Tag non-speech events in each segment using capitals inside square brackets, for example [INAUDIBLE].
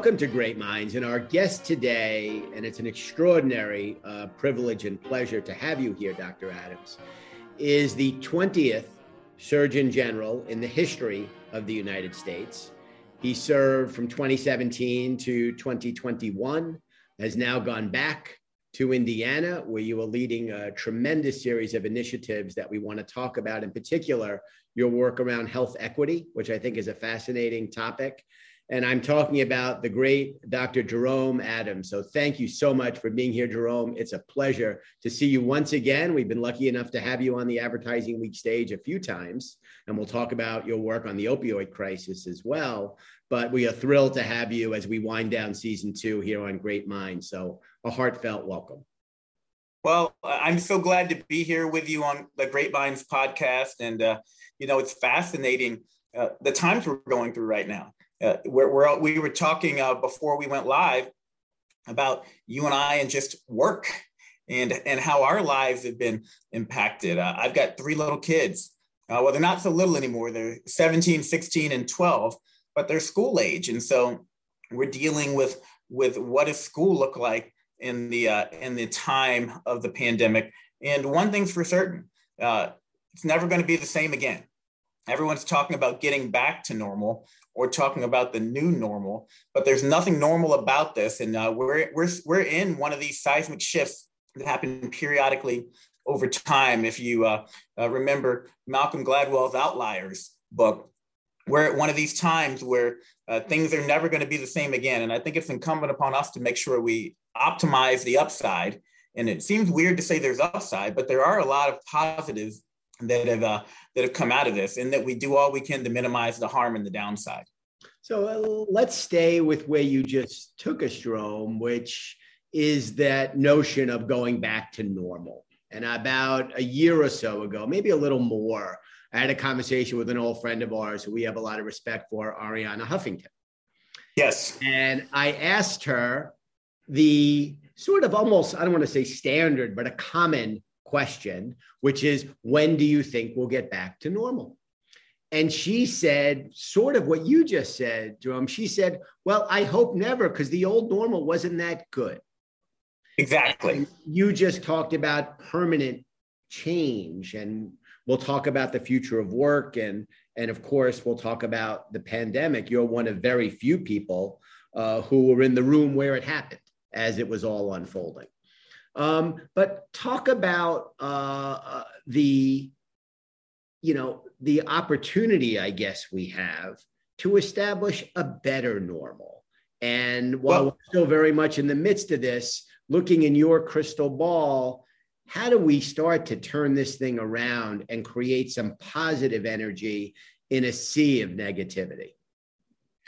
welcome to Great Minds. And our guest today, and it's an extraordinary uh, privilege and pleasure to have you here, Dr. Adams, is the 20th Surgeon General in the history of the United States. He served from 2017 to 2021, has now gone back to Indiana, where you are leading a tremendous series of initiatives that we want to talk about, in particular, your work around health equity, which I think is a fascinating topic. And I'm talking about the great Dr. Jerome Adams. So thank you so much for being here, Jerome. It's a pleasure to see you once again. We've been lucky enough to have you on the Advertising Week stage a few times, and we'll talk about your work on the opioid crisis as well. But we are thrilled to have you as we wind down season two here on Great Minds. So a heartfelt welcome. Well, I'm so glad to be here with you on the Great Minds podcast. And, uh, you know, it's fascinating uh, the times we're going through right now uh, we're, we're, we were talking uh, before we went live about you and I and just work and, and how our lives have been impacted. Uh, I've got three little kids. Uh, well, they're not so little anymore. They're 17, 16, and 12, but they're school age. And so we're dealing with, with what does school look like in the, uh, in the time of the pandemic. And one thing's for certain, uh, it's never going to be the same again. Everyone's talking about getting back to normal or talking about the new normal, but there's nothing normal about this. And uh, we're, we're, we're in one of these seismic shifts that happen periodically over time. If you uh, uh, remember Malcolm Gladwell's Outliers book, we're at one of these times where uh, things are never going to be the same again. And I think it's incumbent upon us to make sure we optimize the upside. And it seems weird to say there's upside, but there are a lot of positives that have uh, that have come out of this, and that we do all we can to minimize the harm and the downside. So uh, let's stay with where you just took us, Jerome, which is that notion of going back to normal. And about a year or so ago, maybe a little more, I had a conversation with an old friend of ours who we have a lot of respect for, Arianna Huffington. Yes. And I asked her the sort of almost, I don't want to say standard, but a common question, which is when do you think we'll get back to normal? And she said, sort of what you just said, Jerome. She said, Well, I hope never, because the old normal wasn't that good. Exactly. And you just talked about permanent change, and we'll talk about the future of work. And, and of course, we'll talk about the pandemic. You're one of very few people uh, who were in the room where it happened as it was all unfolding. Um, but talk about uh, uh, the, you know, the opportunity, I guess we have to establish a better normal. And while well, we're still very much in the midst of this, looking in your crystal ball, how do we start to turn this thing around and create some positive energy in a sea of negativity?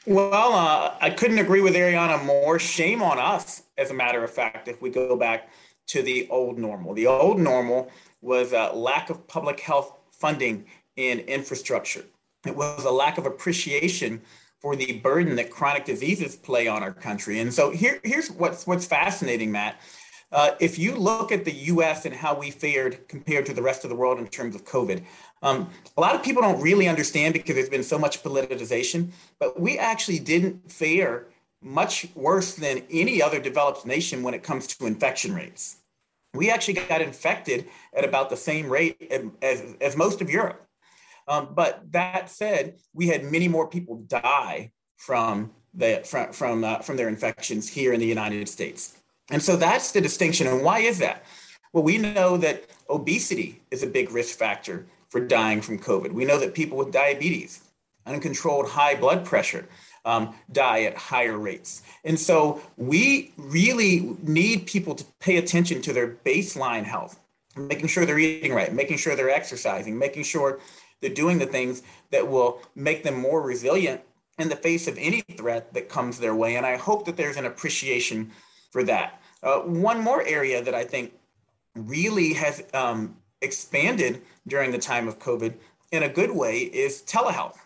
Well, uh, I couldn't agree with Arianna more. Shame on us, as a matter of fact, if we go back to the old normal. The old normal was a lack of public health funding and infrastructure. It was a lack of appreciation for the burden that chronic diseases play on our country. And so here, here's what's, what's fascinating, Matt. Uh, if you look at the US and how we fared compared to the rest of the world in terms of COVID, um, a lot of people don't really understand because there's been so much politicization, but we actually didn't fare much worse than any other developed nation when it comes to infection rates. We actually got infected at about the same rate as, as most of Europe. Um, but that said, we had many more people die from the from from, uh, from their infections here in the United States. And so that's the distinction. And why is that? Well, we know that obesity is a big risk factor for dying from COVID. We know that people with diabetes, uncontrolled high blood pressure, um, die at higher rates. And so we really need people to pay attention to their baseline health, making sure they're eating right, making sure they're exercising, making sure they're doing the things that will make them more resilient in the face of any threat that comes their way. And I hope that there's an appreciation for that. Uh, one more area that I think really has um, expanded during the time of COVID in a good way is telehealth.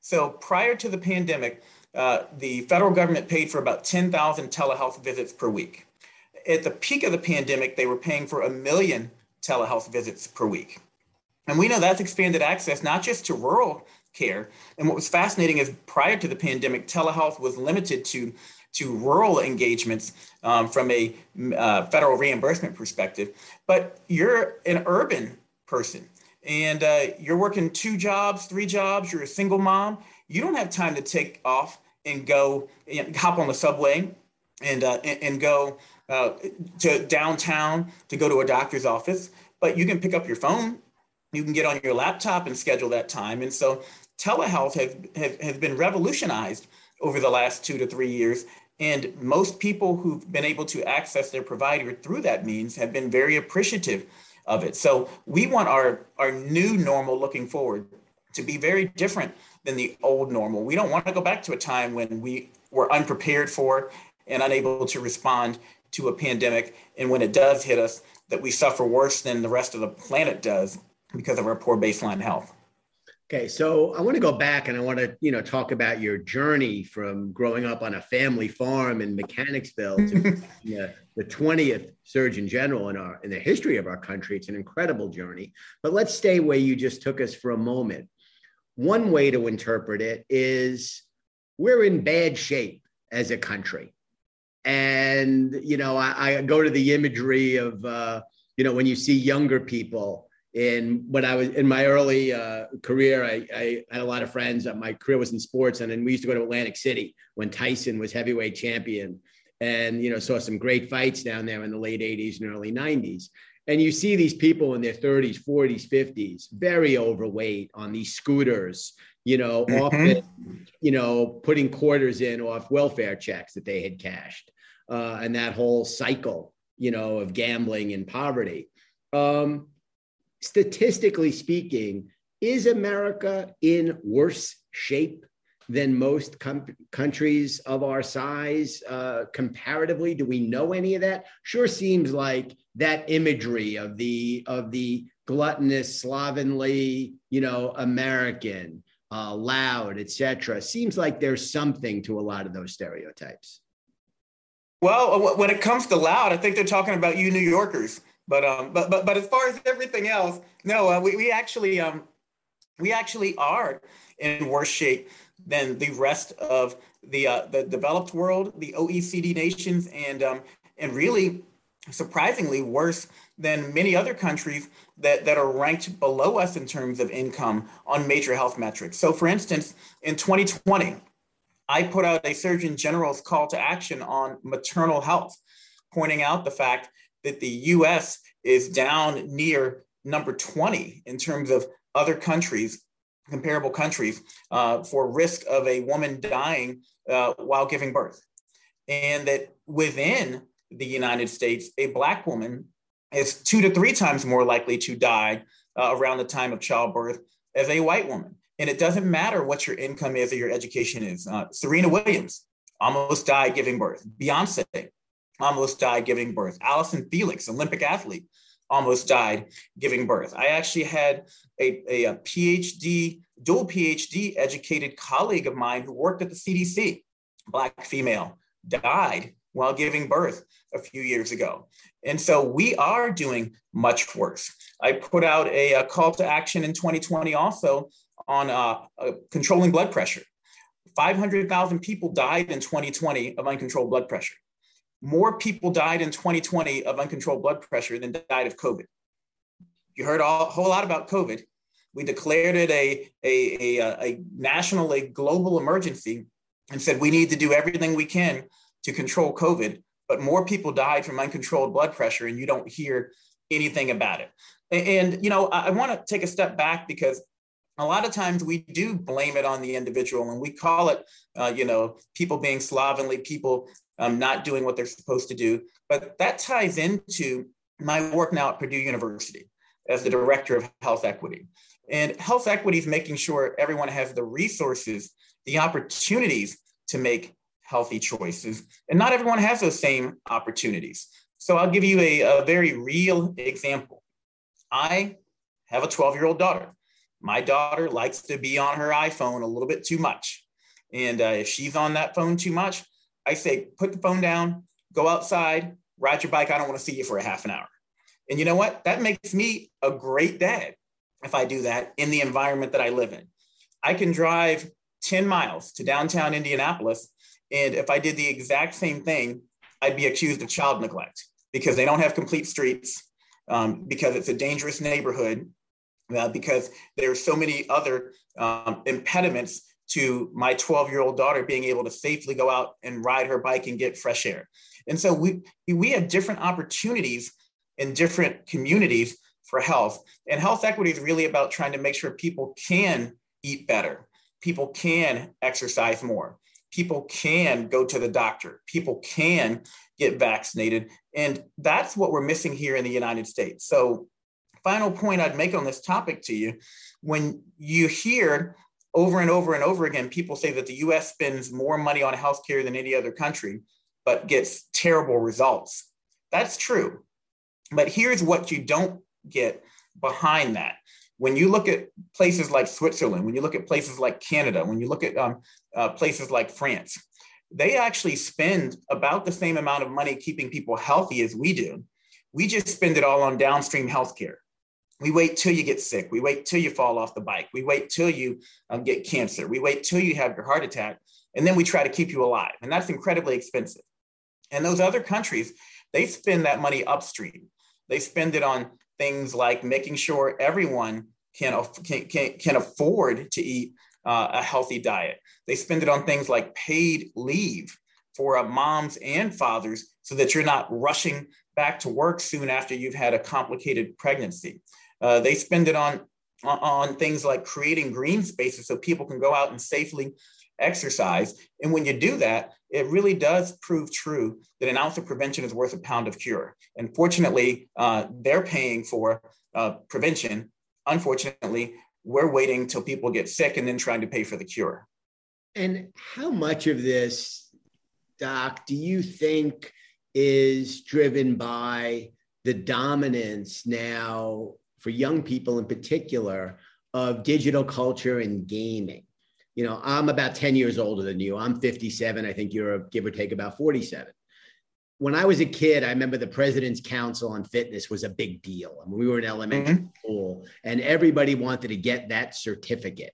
So prior to the pandemic, uh, the federal government paid for about 10,000 telehealth visits per week. At the peak of the pandemic, they were paying for a million telehealth visits per week. And we know that's expanded access not just to rural care. And what was fascinating is prior to the pandemic, telehealth was limited to to rural engagements um, from a uh, federal reimbursement perspective. But you're an urban person and uh, you're working two jobs, three jobs, you're a single mom. You don't have time to take off and go and hop on the subway and, uh, and, and, go uh, to downtown to go to a doctor's office. But you can pick up your phone, you can get on your laptop and schedule that time. And so telehealth has, has, has been revolutionized over the last two to three years. And most people who've been able to access their provider through that means have been very appreciative of it. So we want our, our new normal looking forward to be very different than the old normal. We don't want to go back to a time when we were unprepared for and unable to respond to a pandemic. And when it does hit us, that we suffer worse than the rest of the planet does because of our poor baseline health. Okay, so I want to go back and I want to, you know, talk about your journey from growing up on a family farm in Mechanicsville to [LAUGHS] you know, the 20th Surgeon General in our in the history of our country. It's an incredible journey. But let's stay where you just took us for a moment. One way to interpret it is we're in bad shape as a country. And, you know, I, I go to the imagery of, uh, you know, when you see younger people in when I was in my early uh, career, I, I, had a lot of friends. My career was in sports, and then we used to go to Atlantic City when Tyson was heavyweight champion, and you know saw some great fights down there in the late '80s and early '90s. And you see these people in their 30s, 40s, 50s, very overweight on these scooters, you know, mm-hmm. often, you know, putting quarters in off welfare checks that they had cashed, uh, and that whole cycle, you know, of gambling and poverty. Um, statistically speaking, is America in worse shape than most com- countries of our size uh, comparatively? Do we know any of that? Sure seems like that imagery of the of the gluttonous, slovenly, you know, American, uh, loud, etc. Seems like there's something to a lot of those stereotypes. Well, when it comes to loud, I think they're talking about you New Yorkers. But um, but but but as far as everything else, no, uh, we we actually um, we actually are in worse shape than the rest of the uh, the developed world, the OECD nations, and um, and really surprisingly worse than many other countries that, that are ranked below us in terms of income on major health metrics. So, for instance, in 2020, I put out a Surgeon General's call to action on maternal health, pointing out the fact that the US is down near number 20 in terms of other countries, comparable countries, uh, for risk of a woman dying uh, while giving birth. And that within the United States, a Black woman is two to three times more likely to die uh, around the time of childbirth as a white woman. And it doesn't matter what your income is or your education is. Uh, Serena Williams almost died giving birth. Beyonce almost died giving birth. Allyson Felix, Olympic athlete, almost died giving birth. I actually had a, a, a, PhD, dual PhD educated colleague of mine who worked at the CDC, Black female, died while giving birth a few years ago. And so we are doing much worse. I put out a, a call to action in 2020 also on uh, uh, controlling blood pressure. 500,000 people died in 2020 of uncontrolled blood pressure more people died in 2020 of uncontrolled blood pressure than died of COVID. You heard a whole lot about COVID. We declared it a, a, a, a national, a global emergency and said we need to do everything we can to control COVID. But more people died from uncontrolled blood pressure, and you don't hear anything about it. And, and you know, I, I want to take a step back because a lot of times we do blame it on the individual and we call it uh, you know people being slovenly people um, not doing what they're supposed to do. But that ties into my work now at Purdue University as the director of health equity. And health equity is making sure everyone has the resources, the opportunities to make healthy choices. And not everyone has those same opportunities. So I'll give you a, a very real example. I have a 12 year old daughter. My daughter likes to be on her iPhone a little bit too much. And uh, if she's on that phone too much, I say, put the phone down, go outside, ride your bike. I don't want to see you for a half an hour. And you know what? That makes me a great dad if I do that in the environment that I live in. I can drive 10 miles to downtown Indianapolis. And if I did the exact same thing, I'd be accused of child neglect because they don't have complete streets, um, because it's a dangerous neighborhood, uh, because there are so many other um, impediments to my 12 year old daughter being able to safely go out and ride her bike and get fresh air. And so we, we have different opportunities in different communities for health. And health equity is really about trying to make sure people can eat better, people can exercise more, people can go to the doctor, people can get vaccinated. And that's what we're missing here in the United States. So, final point I'd make on this topic to you when you hear over and over and over again people say that the US spends more money on healthcare than any other country, but gets terrible results. That's true. But here's what you don't get behind that. When you look at places like Switzerland, when you look at places like Canada, when you look at um, uh, places like France, they actually spend about the same amount of money keeping people healthy as we do. We just spend it all on downstream healthcare. We wait till you get sick. We wait till you fall off the bike. We wait till you um, get cancer. We wait till you have your heart attack. And then we try to keep you alive. And that's incredibly expensive. And those other countries, they spend that money upstream. They spend it on things like making sure everyone can, can, can, afford to eat uh, a healthy diet. They spend it on things like paid leave for uh, moms and fathers so that you're not rushing back to work soon after you've had a complicated pregnancy. Uh, they spend it on, on things like creating green spaces so people can go out and safely exercise. And when you do that, it really does prove true that an ounce of prevention is worth a pound of cure. And fortunately, uh, they're paying for uh, prevention. Unfortunately, we're waiting till people get sick and then trying to pay for the cure. And how much of this, Doc, do you think is driven by the dominance now for young people in particular of digital culture and gaming? you know, I'm about 10 years older than you. I'm 57. I think you're a, give or take about 47. When I was a kid, I remember the President's Council on Fitness was a big deal. I mean, we were in elementary mm-hmm. school and everybody wanted to get that certificate.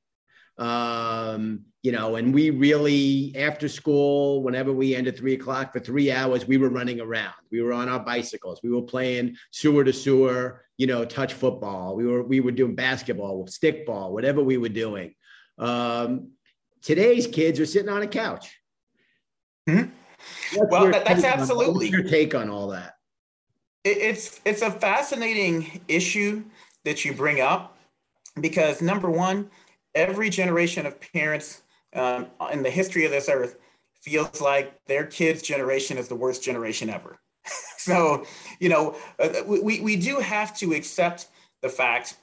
Um, you know, and we really, after school, whenever we ended three o'clock for three hours, we were running around. We were on our bicycles. We were playing sewer to sewer, you know, touch football. We were, we were doing basketball, stickball, whatever we were doing. Um, today's kids are sitting on a couch. Mm-hmm. Well, that, that's absolutely your take on all that. It's it's a fascinating issue that you bring up because number one, every generation of parents um, in the history of this earth feels like their kids' generation is the worst generation ever. [LAUGHS] so, you know, uh, we, we do have to accept the fact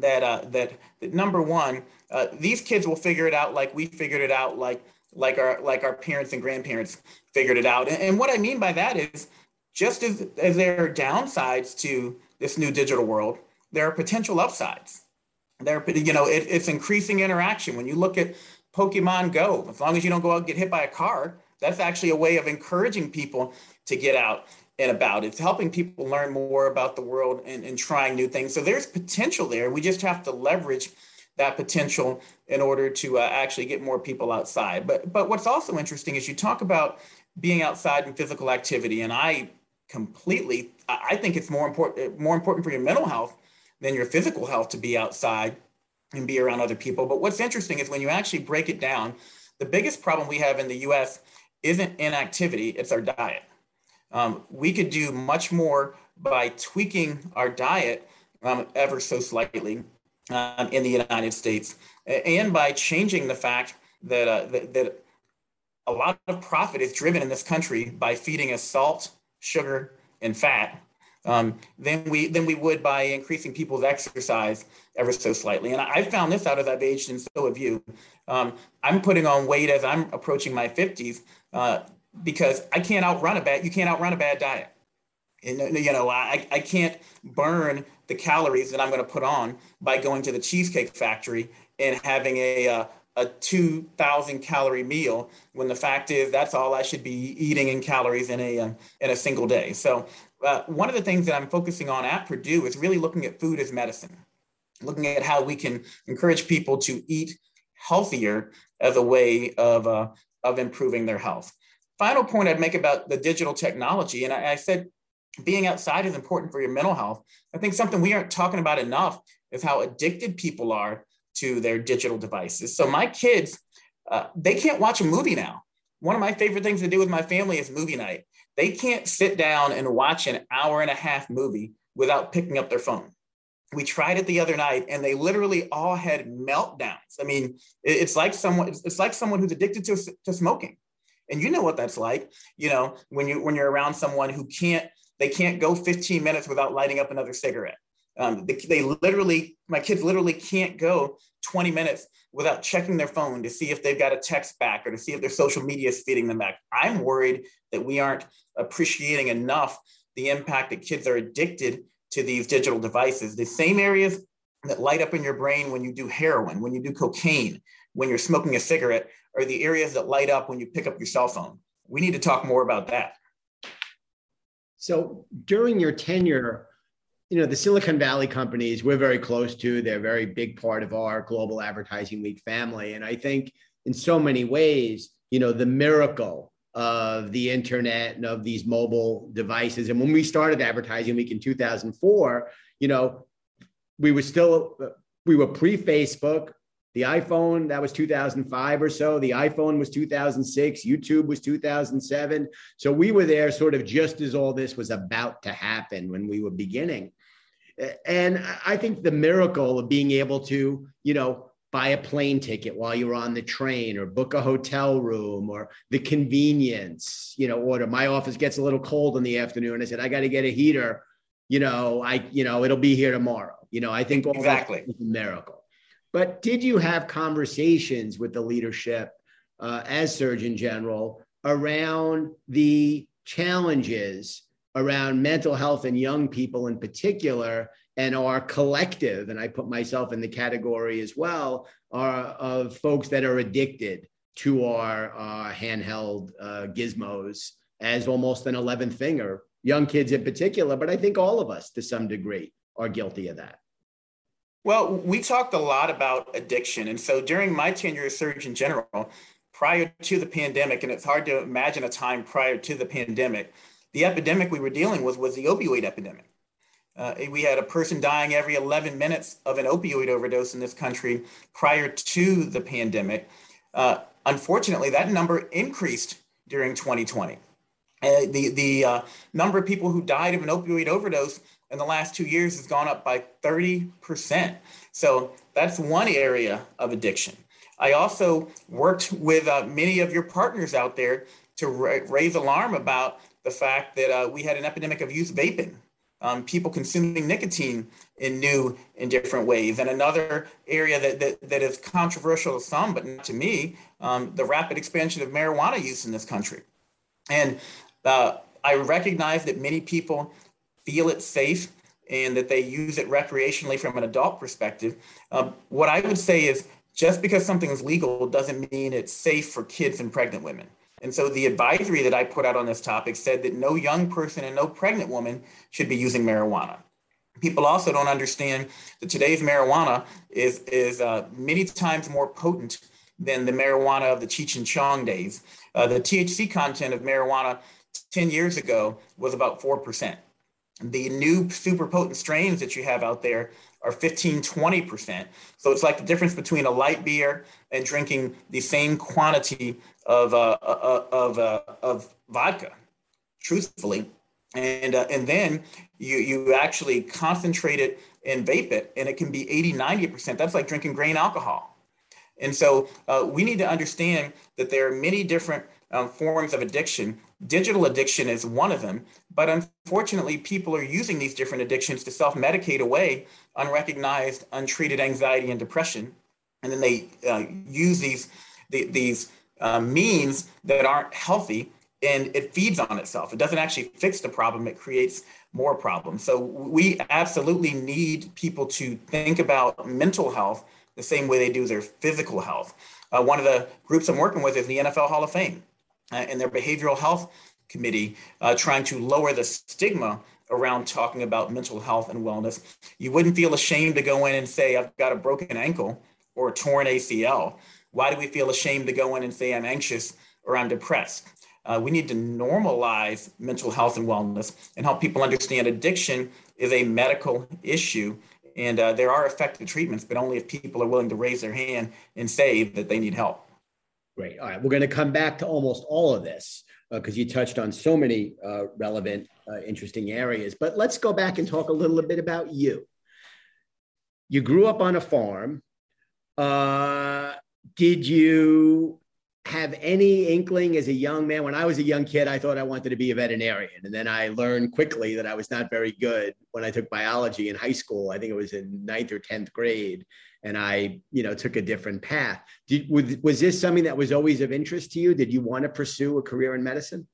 that uh, that, that number one, uh, these kids will figure it out like we figured it out, like like our like our parents and grandparents figured it out. And, and what I mean by that is, just as, as there are downsides to this new digital world, there are potential upsides. There, you know, it, it's increasing interaction. When you look at Pokemon Go, as long as you don't go out and get hit by a car, that's actually a way of encouraging people to get out and about. It's helping people learn more about the world and, and trying new things. So there's potential there. We just have to leverage that potential in order to uh, actually get more people outside. But but what's also interesting is you talk about being outside and physical activity, and I completely I think it's more important more important for your mental health than your physical health to be outside and be around other people. But what's interesting is when you actually break it down, the biggest problem we have in the U.S. isn't inactivity; it's our diet. Um, we could do much more by tweaking our diet um, ever so slightly um, in the United States, and by changing the fact that, uh, that, that a lot of profit is driven in this country by feeding us salt, sugar, and fat. Um, than we than we would by increasing people's exercise ever so slightly. And I, found this out as I've aged, and so have you. Um, I'm putting on weight as I'm approaching my 50s uh, because I can't outrun a bad. You can't outrun a bad diet. And, you know, I, I can't burn the calories that I'm going to put on by going to the Cheesecake Factory and having a, uh, a 2,000 calorie meal when the fact is that's all I should be eating in calories in a, um, in a single day. So, uh, one of the things that I'm focusing on at Purdue is really looking at food as medicine, looking at how we can encourage people to eat healthier as a way of, uh, of improving their health. Final point I'd make about the digital technology, and I, I said being outside is important for your mental health. I think something we aren't talking about enough is how addicted people are to their digital devices. So my kids, uh, they can't watch a movie now. One of my favorite things to do with my family is movie night. They can't sit down and watch an hour and a half movie without picking up their phone. We tried it the other night and they literally all had meltdowns. I mean, it's like someone it's like someone who's addicted to, to smoking. And you know what that's like, you know, when you when you're around someone who can't they can't go 15 minutes without lighting up another cigarette. Um, they, they literally, my kids literally can't go 20 minutes without checking their phone to see if they've got a text back or to see if their social media is feeding them back. I'm worried that we aren't appreciating enough the impact that kids are addicted to these digital devices. The same areas that light up in your brain when you do heroin, when you do cocaine, when you're smoking a cigarette, are the areas that light up when you pick up your cell phone. We need to talk more about that. So during your tenure, you know, the Silicon Valley companies we're very close to, they're a very big part of our global advertising week family. And I think in so many ways, you know, the miracle of the internet and of these mobile devices. And when we started advertising week in 2004, you know, we were still, we were pre Facebook, the iPhone, that was 2005 or so. The iPhone was 2006. YouTube was 2007. So we were there sort of just as all this was about to happen when we were beginning. And I think the miracle of being able to, you know, buy a plane ticket while you're on the train or book a hotel room or the convenience, you know, order. My office gets a little cold in the afternoon. I said, I got to get a heater. You know, I, you know, it'll be here tomorrow. You know, I think exactly a miracle. But did you have conversations with the leadership uh, as Surgeon General around the challenges around mental health and young people in particular and our collective, and I put myself in the category as well, are of folks that are addicted to our uh, handheld uh, gizmos as almost an 11th finger, young kids in particular, but I think all of us to some degree are guilty of that. Well, we talked a lot about addiction. And so during my tenure as Surgeon General, prior to the pandemic, and it's hard to imagine a time prior to the pandemic, the epidemic we were dealing with was the opioid epidemic. Uh, we had a person dying every 11 minutes of an opioid overdose in this country prior to the pandemic. Uh, unfortunately, that number increased during 2020. Uh, the the uh, number of people who died of an opioid overdose in the last two years has gone up by 30%. So that's one area of addiction. I also worked with uh, many of your partners out there to ra- raise alarm about the fact that uh, we had an epidemic of youth vaping, um, people consuming nicotine in new and different ways. And another area that, that, that is controversial to some, but not to me, um, the rapid expansion of marijuana use in this country. And uh, I recognize that many people feel it's safe and that they use it recreationally from an adult perspective. Um, what I would say is just because something is legal doesn't mean it's safe for kids and pregnant women. And so the advisory that I put out on this topic said that no young person and no pregnant woman should be using marijuana. People also don't understand that today's marijuana is, is uh, many times more potent than the marijuana of the Cheech and Chong days. Uh, the THC content of marijuana 10 years ago was about 4%. The new super potent strains that you have out there are 15, 20%. So it's like the difference between a light beer and drinking the same quantity of, uh, uh, uh of, uh, of vodka, truthfully. And, uh, and then you, you actually concentrate it and vape it, and it can be 80, 90%. That's like drinking grain alcohol. And so uh, we need to understand that there are many different um, forms of addiction. Digital addiction is one of them, but unfortunately, people are using these different addictions to self medicate away unrecognized, untreated anxiety and depression. And then they uh, use these, the, these uh, means that aren't healthy and it feeds on itself. It doesn't actually fix the problem, it creates more problems. So we absolutely need people to think about mental health the same way they do their physical health. Uh, one of the groups I'm working with is the NFL Hall of Fame uh, and their behavioral health committee, uh, trying to lower the stigma around talking about mental health and wellness. You wouldn't feel ashamed to go in and say, I've got a broken ankle or a torn ACL? Why do we feel ashamed to go in and say I'm anxious or I'm depressed? Uh, we need to normalize mental health and wellness and help people understand addiction is a medical issue. And uh, there are effective treatments, but only if people are willing to raise their hand and say that they need help. Great. All right. We're going to come back to almost all of this because uh, you touched on so many uh, relevant, uh, interesting areas. But let's go back and talk a little bit about you. You grew up on a farm. Did you have any inkling as a young man? When I was a young kid, I thought I wanted to be a veterinarian. And then I learned quickly that I was not very good when I took biology in high school. I think it was in ninth or 10th grade. And I, you know, took a different path. Did, was, was this something that was always of interest to you? Did you want to pursue a career in medicine?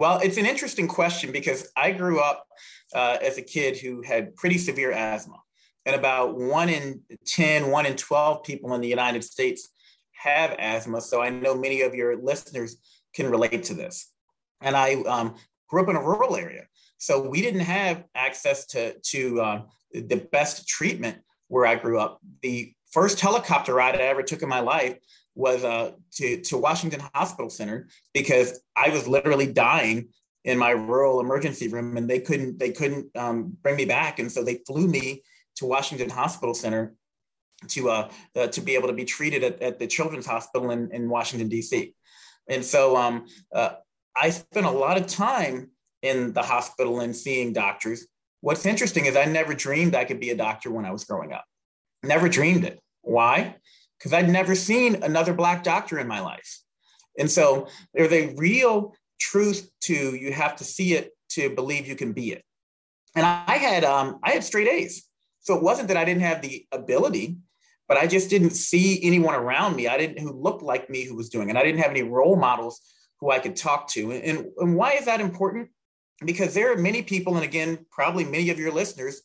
Well, it's an interesting question because I grew up uh, as a kid who had pretty severe asthma. And about one in 10, one in 12 people in the United States have asthma. So I know many of your listeners can relate to this. And I um, grew up in a rural area. So we didn't have access to, to uh, the best treatment where I grew up. The first helicopter ride I ever took in my life was uh, to, to Washington Hospital Center because I was literally dying in my rural emergency room and they couldn't they couldn't um, bring me back and so they flew me to Washington Hospital Center to uh, uh, to be able to be treated at, at the Children's Hospital in, in Washington D.C. And so um, uh, I spent a lot of time in the hospital and seeing doctors. What's interesting is I never dreamed I could be a doctor when I was growing up. Never dreamed it. Why? Because I'd never seen another black doctor in my life. And so there's a real truth to you have to see it to believe you can be it. And I had um, I had straight A's. So it wasn't that I didn't have the ability but I just didn't see anyone around me. I didn't who looked like me who was doing, and I didn't have any role models who I could talk to. And, and why is that important? Because there are many people, and again, probably many of your listeners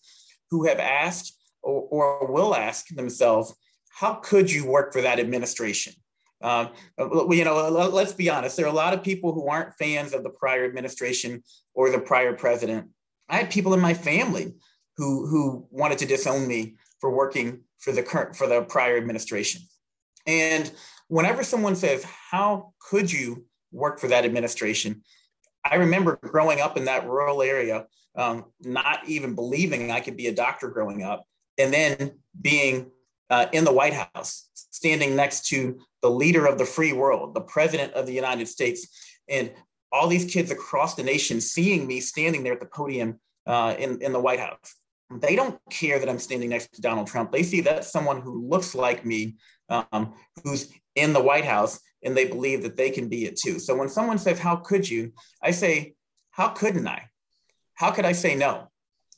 who have asked or, or will ask themselves, how could you work for that administration? Um, you know, let's be honest. There are a lot of people who aren't fans of the prior administration or the prior president. I had people in my family who who wanted to disown me for working for the current for the prior administration. And whenever someone says, "How could you work for that administration?" I remember growing up in that rural area, um, not even believing I could be a doctor growing up, and then being uh, in the White House, standing next to the leader of the free world, the president of the United States, and all these kids across the nation seeing me standing there at the podium uh, in, in the White House they don't care that I'm standing next to Donald Trump. They see that someone who looks like me, um, who's in the White House, and they believe that they can be it too. So when someone says, How could you? I say, How couldn't I? How could I say no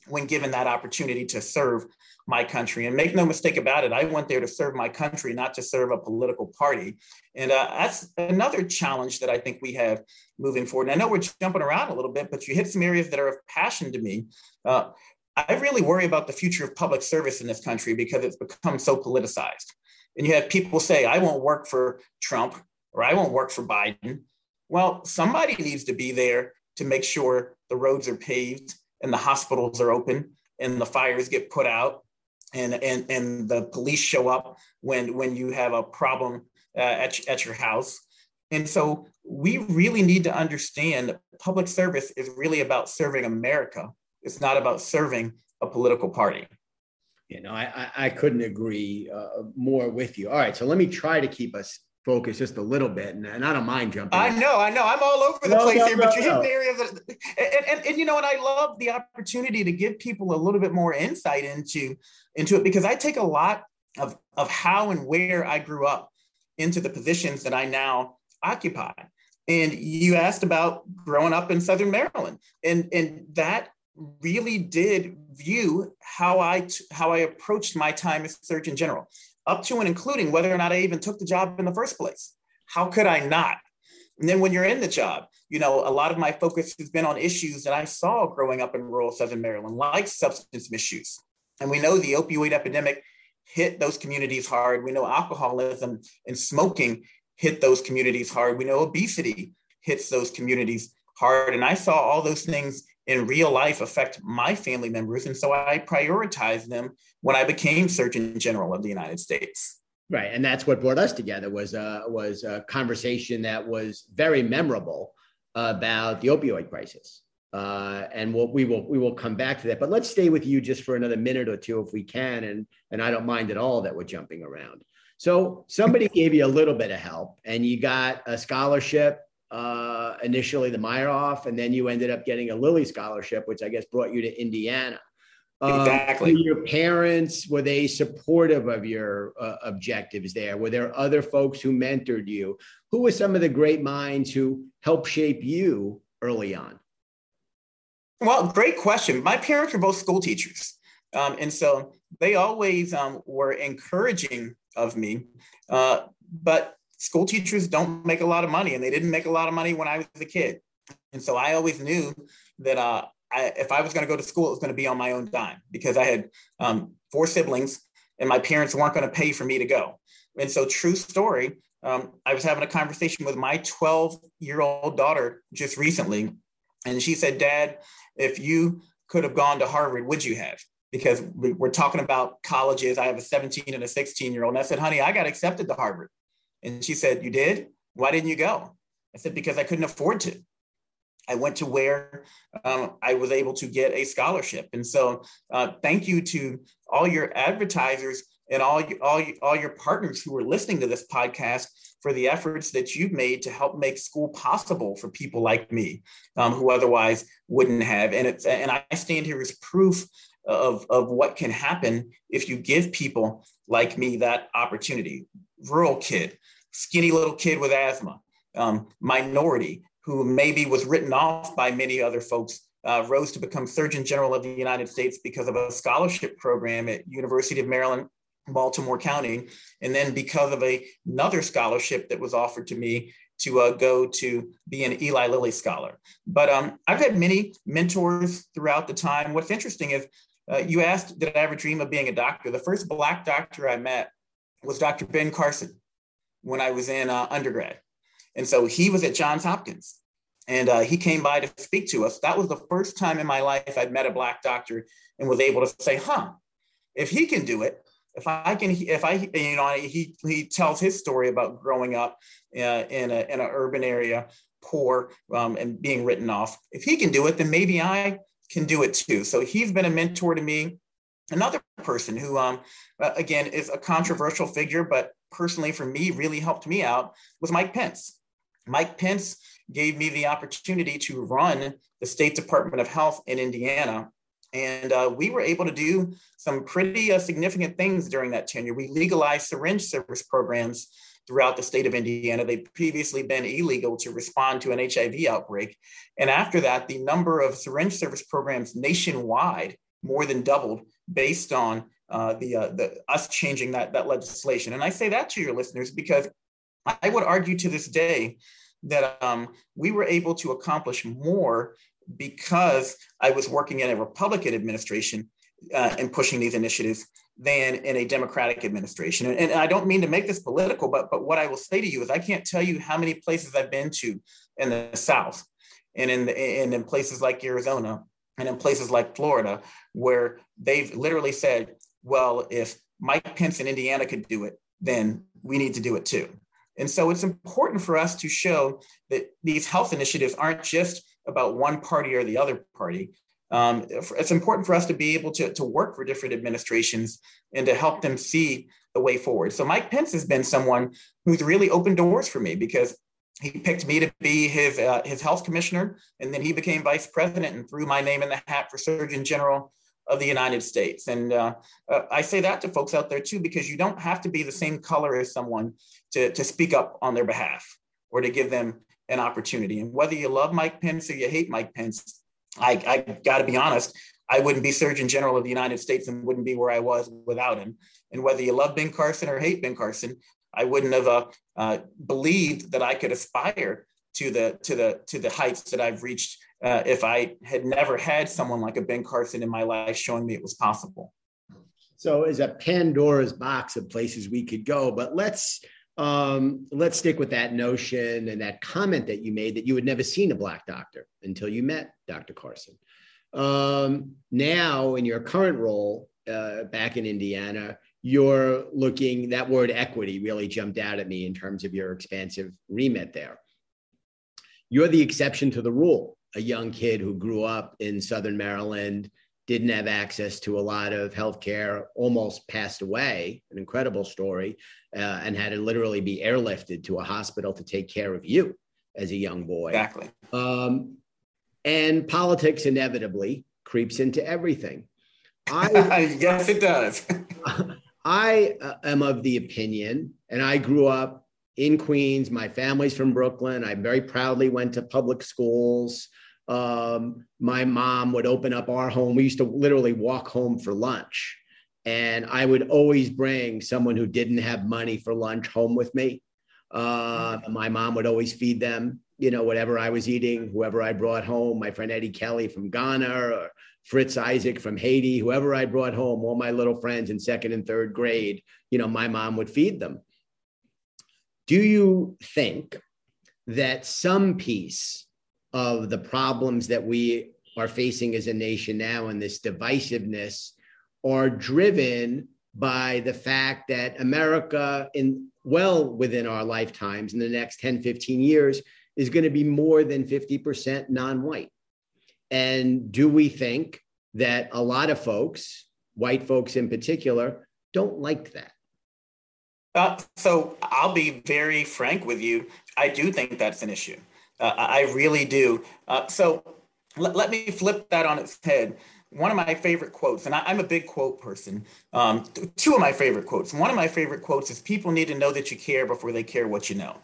when given that opportunity to serve my country? And make no mistake about it, I went there to serve my country, not to serve a political party. And uh, that's another challenge that I think we have moving forward. And I know we're jumping around a little bit, but you hit some areas that are of passion to me. Uh, I really worry about the future of public service in this country because it's become so politicized. And you have people say, I won't work for Trump or I won't work for Biden. Well, somebody needs to be there to make sure the roads are paved and the hospitals are open and the fires get put out and, and, and the police show up when, when you have a problem uh, at, at your house. And so we really need to understand public service is really about serving America it's not about serving a political party. You know, I, I, couldn't agree uh, more with you. All right, so let me try to keep us focused just a little bit, and, and I don't mind jumping. I know, I know, I'm all over the no, place no, here, no, but you hit the area that, and, and, and you know, and I love the opportunity to give people a little bit more insight into into it because I take a lot of of how and where I grew up into the positions that I now occupy. And you asked about growing up in Southern Maryland, and and that really did view how I how I approached my time as Surgeon General, up to and including whether or not I even took the job in the first place. How could I not? And then when you're in the job, you know, a lot of my focus has been on issues that I saw growing up in rural Southern Maryland, like substance misuse. And we know the opioid epidemic hit those communities hard. We know alcoholism and smoking hit those communities hard. We know obesity hits those communities hard. And I saw all those things in real life affect my family members. And so I prioritized them when I became Surgeon General of the United States. Right, and that's what brought us together was a was a conversation that was very memorable about the opioid crisis, uh, and we'll, we will we will come back to that. But let's stay with you just for another minute or two if we can, and and I don't mind at all that we're jumping around. So somebody gave you a little bit of help, and you got a scholarship uh, initially, the Meyerhoff, and then you ended up getting a Lilly scholarship, which I guess brought you to Indiana. Um, exactly. Your parents were they supportive of your uh, objectives there? Were there other folks who mentored you? Who were some of the great minds who helped shape you early on? Well, great question. My parents were both school teachers, um, and so they always um, were encouraging of me. Uh, but school teachers don't make a lot of money, and they didn't make a lot of money when I was a kid. And so I always knew that uh, I, if I was going to go to school, it was going to be on my own dime because I had um, four siblings and my parents weren't going to pay for me to go. And so, true story, um, I was having a conversation with my 12 year old daughter just recently. And she said, Dad, if you could have gone to Harvard, would you have? Because we're talking about colleges. I have a 17 and a 16 year old. And I said, honey, I got accepted to Harvard. And she said, You did? Why didn't you go? I said, Because I couldn't afford to. I went to where um, I was able to get a scholarship. And so, uh, thank you to all your advertisers and all, all, all your partners who are listening to this podcast for the efforts that you've made to help make school possible for people like me um, who otherwise wouldn't have. And, it's, and I stand here as proof of, of what can happen if you give people like me that opportunity. Rural kid, skinny little kid with asthma, um, minority, who maybe was written off by many other folks, uh, rose to become Surgeon General of the United States because of a scholarship program at University of Maryland, Baltimore County, and then because of a, another scholarship that was offered to me to uh, go to be an Eli Lilly scholar. But um, I've had many mentors throughout the time. What's interesting is uh, you asked, did I ever dream of being a doctor? The first Black doctor I met was Dr. Ben Carson when I was in uh, undergrad. And so he was at Johns Hopkins and uh, he came by to speak to us. That was the first time in my life I'd met a black doctor and was able to say, huh, if he can do it, if I can, if I, you know, he, he tells his story about growing up uh, in, a, in an urban area, poor um, and being written off. If he can do it, then maybe I can do it too. So he's been a mentor to me. Another person who, um, uh, again, is a controversial figure, but personally for me really helped me out was Mike Pence. Mike Pence gave me the opportunity to run the State Department of Health in Indiana. And uh, we were able to do some pretty uh, significant things during that tenure. We legalized syringe service programs throughout the state of Indiana. They'd previously been illegal to respond to an HIV outbreak. And after that, the number of syringe service programs nationwide more than doubled based on uh, the, uh, the us changing that, that legislation. And I say that to your listeners because I would argue to this day that um, we were able to accomplish more because I was working in a Republican administration uh, and pushing these initiatives than in a Democratic administration. And, and, I don't mean to make this political, but but what I will say to you is I can't tell you how many places I've been to in the South and in the, and in places like Arizona and in places like Florida where they've literally said, well, if Mike Pence in Indiana could do it, then we need to do it too. And so it's important for us to show that these health initiatives aren't just about one party or the other party. Um, it's important for us to be able to, to work for different administrations and to help them see the way forward. So Mike Pence has been someone who's really opened doors for me because he picked me to be his uh, his health commissioner, and then he became vice president and threw my name in the hat for Surgeon General of the United States. And uh, uh, I say that to folks out there too, because you don't have to be the same color as someone to, to speak up on their behalf or to give them an opportunity. And whether you love Mike Pence or you hate Mike Pence, I, I got to be honest, I wouldn't be Surgeon General of the United States and wouldn't be where I was without him. And whether you love Ben Carson or hate Ben Carson, I wouldn't have uh, uh, believed that I could aspire to the to the to the heights that I've reached uh, if I had never had someone like a Ben Carson in my life showing me it was possible. So it's a Pandora's box of places we could go, but let's um, let's stick with that notion and that comment that you made that you had never seen a black doctor until you met Dr. Carson. Um, now, in your current role uh, back in Indiana, you're looking, that word equity really jumped out at me in terms of your expansive remit there. You're the exception to the rule. A young kid who grew up in Southern Maryland, didn't have access to a lot of healthcare, almost passed away, an incredible story, uh, and had to literally be airlifted to a hospital to take care of you as a young boy. Exactly. Um, and politics inevitably creeps into everything. I, [LAUGHS] yes, it does. [LAUGHS] I uh, am of the opinion, and I grew up in Queens. My family's from Brooklyn. I very proudly went to public schools. Um, my mom would open up our home. We used to literally walk home for lunch. And I would always bring someone who didn't have money for lunch home with me. Uh, my mom would always feed them, you know, whatever I was eating, whoever I brought home, my friend Eddie Kelly from Ghana or Fritz Isaac from Haiti, whoever I brought home, all my little friends in second and third grade, you know, my mom would feed them. Do you think that some piece of the problems that we are facing as a nation now and this divisiveness are driven by the fact that America, in well within our lifetimes, in the next 10, 15 years, is going to be more than 50% non white. And do we think that a lot of folks, white folks in particular, don't like that? Uh, so I'll be very frank with you. I do think that's an issue. Uh, I really do. Uh, so let, let me flip that on its head. One of my favorite quotes, and I, am a big quote person. Um, two of my favorite quotes. One of my favorite quotes is People need to know that you care before they care what you know.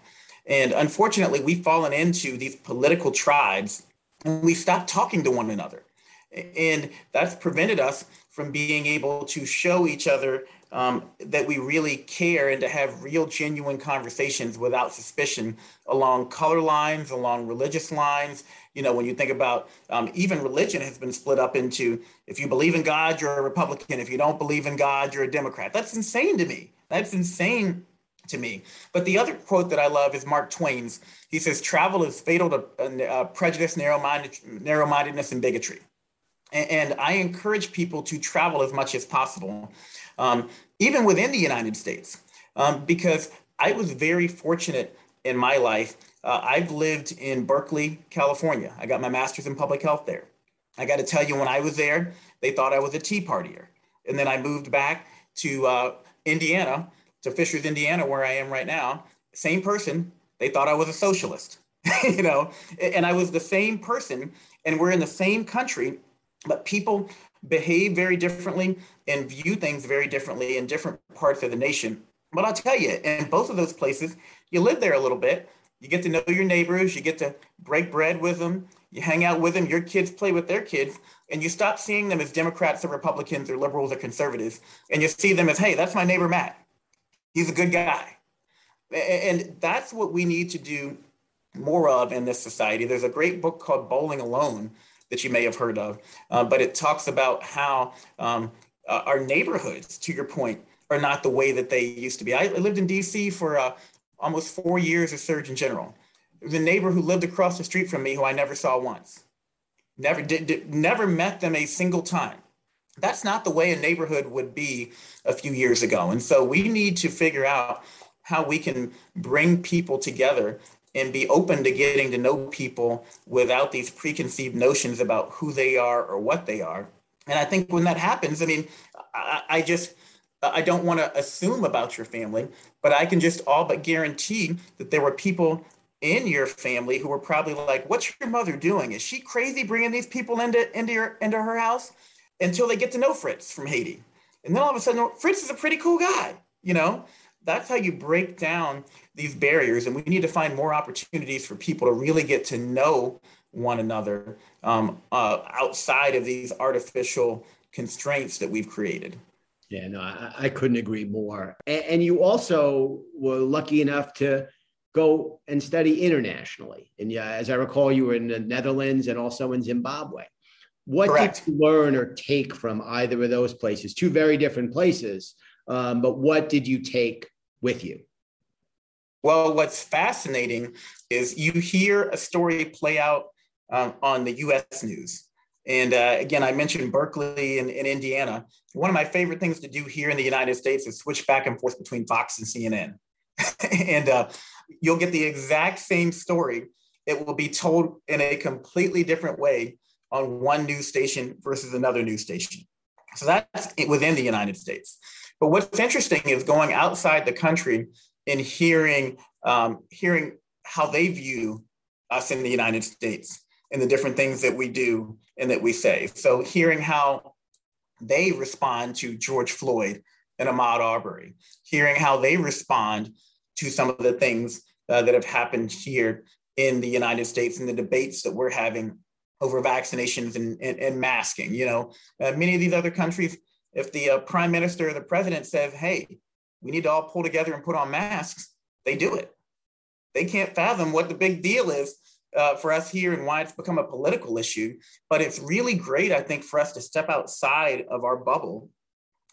And unfortunately, we've fallen into these political tribes and we stopped talking to one another. And that's prevented us from being able to show each other um, that we really care and to have real, genuine conversations without suspicion along color lines, along religious lines. You know, when you think about um, even religion has been split up into if you believe in God, you're a Republican. If you don't believe in God, you're a Democrat. That's insane to me. That's insane to me. But the other quote that I love is Mark Twain's. He says, "Travel is fatal to uh, prejudice, narrow-minded, narrow-mindedness, and bigotry." And, and I encourage people to travel as much as possible um, even within the United States, um, because I was very fortunate in my life. Uh, I've lived in Berkeley, California. I got my master's in public health there. I got to tell you, when I was there, they thought I was a Tea Partier. And then I moved back to uh, Indiana, to Fishers, Indiana, where I am right now. Same person, they thought I was a socialist, [LAUGHS] you know, and I was the same person, and we're in the same country, but people behave very differently and view things very differently in different parts of the nation. But I'll tell you, in both of those places, you live there a little bit. You get to know your neighbors, you get to break bread with them, you hang out with them, your kids play with their kids, and you stop seeing them as Democrats or Republicans or liberals or conservatives, and you see them as, hey, that's my neighbor Matt. He's a good guy. And that's what we need to do more of in this society. There's a great book called Bowling Alone that you may have heard of. Uh, but it talks about how um, uh, our neighborhoods, to your point, are not the way that they used to be. I lived in DC for uh, almost four years as Surgeon General. The neighbor who lived across the street from me who I never saw once. Never did, did never met them a single time. That's not the way a neighborhood would be a few years ago. And so we need to figure out how we can bring people together and be open to getting to know people without these preconceived notions about who they are or what they are. And I think when that happens, I mean, I, I just, I don't want to assume about your family, but I can just all but guarantee that there were people in your family who were probably like, "What's your mother doing? Is she crazy bringing these people into into your into her house?" Until they get to know Fritz from Haiti, and then all of a sudden, Fritz is a pretty cool guy, you know that's how you break down these barriers. And we need to find more opportunities for people to really get to know one another um, uh, outside of these artificial constraints that we've created. Yeah, no, I, I couldn't agree more. And, and, you also were lucky enough to go and study internationally. And yeah, as I recall, you were in the Netherlands and also in Zimbabwe. What Correct. did you learn or take from either of those places? Two very different places, um, but what did you take with you? Well, what's fascinating is you hear a story play out um, on the US news, And uh, again, I mentioned Berkeley in, in Indiana. One of my favorite things to do here in the United States is switch back and forth between Fox and CNN. [LAUGHS] and uh, you'll get the exact same story. It will be told in a completely different way on one news station versus another news station. So that's within the United States. But what's interesting is going outside the country and hearing um, hearing how they view us in the United States and the different things that we do and that we say. So hearing how they respond to George Floyd and Ahmaud Arbery, hearing how they respond to some of the things uh, that have happened here in the United States and the debates that we're having over vaccinations and, and, and masking. You know, uh, many of these other countries, if the uh, prime minister or the president says, hey, we need to all pull together and put on masks, they do it. They can't fathom what the big deal is uh, for us here and why it's become a political issue. But it's really great, I think, for us to step outside of our bubble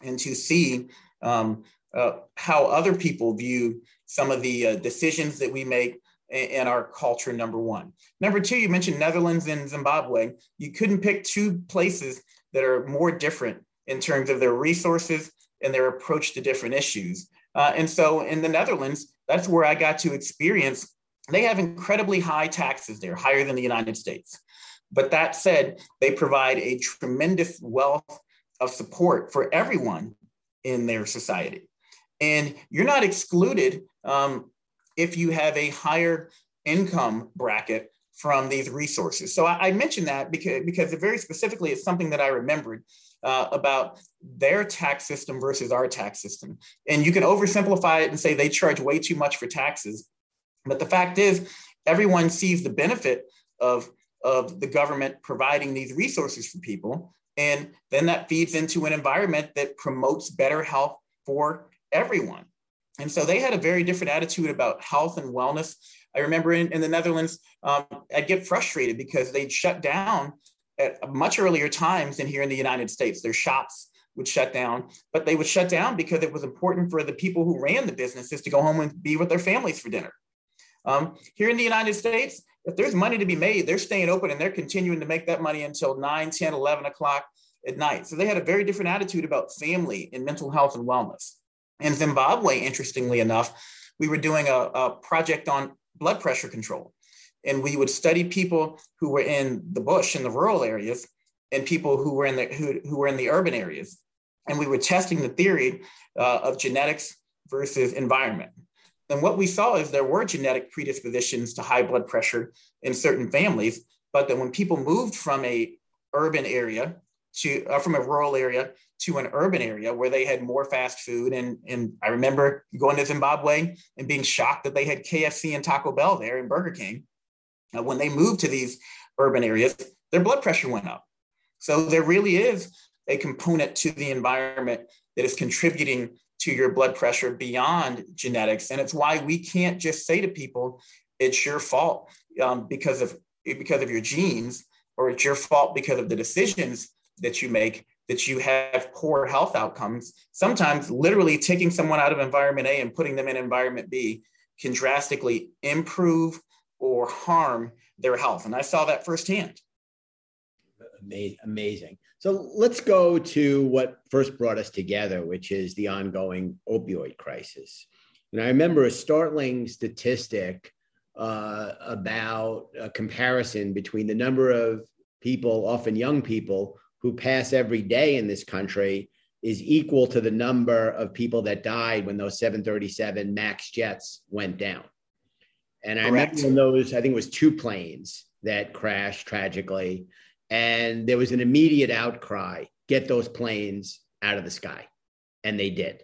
and to see um, uh, how other people view some of the uh, decisions that we make in our culture, number one. Number two, you mentioned Netherlands and Zimbabwe. You couldn't pick two places that are more different in terms of their resources and their approach to different issues. Uh, and so in the Netherlands, that's where I got to experience. They have incredibly high taxes there, higher than the United States. But that said, they provide a tremendous wealth of support for everyone in their society. And you're not excluded um, if you have a higher income bracket from these resources. So I, I mentioned that because, because very specifically, it's something that I remembered uh, about their tax system versus our tax system. And you can oversimplify it and say they charge way too much for taxes. But the fact is, everyone sees the benefit of, of the government providing these resources for people. And then that feeds into an environment that promotes better health for everyone. And so they had a very different attitude about health and wellness. I remember in, in the Netherlands, um, I'd get frustrated because they'd shut down at much earlier times than here in the United States. Their shops would shut down, but they would shut down because it was important for the people who ran the businesses to go home and be with their families for dinner. Um, here in the United States, if there's money to be made, they're staying open and they're continuing to make that money until 9, 10, 11 o'clock at night. So they had a very different attitude about family and mental health and wellness. In Zimbabwe, interestingly enough, we were doing a, a project on blood pressure control. And we would study people who were in the bush in the rural areas and people who were in the who, who were in the urban areas. And we were testing the theory uh, of genetics versus environment. And what we saw is there were genetic predispositions to high blood pressure in certain families, but that when people moved from a urban area to uh, from a rural area to an urban area where they had more fast food. And, and I remember going to Zimbabwe and being shocked that they had KFC and Taco Bell there and Burger King. Uh, when they moved to these urban areas, their blood pressure went up. So there really is a component to the environment that is contributing to your blood pressure beyond genetics. And it's why we can't just say to people, it's your fault um, because of because of your genes, or it's your fault because of the decisions that you make that you have poor health outcomes. Sometimes, literally taking someone out of environment A and putting them in environment B can drastically improve or harm their health. And I saw that firsthand. Amazing. So let's go to what first brought us together, which is the ongoing opioid crisis. And I remember a startling statistic uh, about a comparison between the number of people, often young people, who pass every day in this country is equal to the number of people that died when those 737 MAX jets went down. And I Correct. remember those, I think it was two planes that crashed tragically. And there was an immediate outcry get those planes out of the sky. And they did.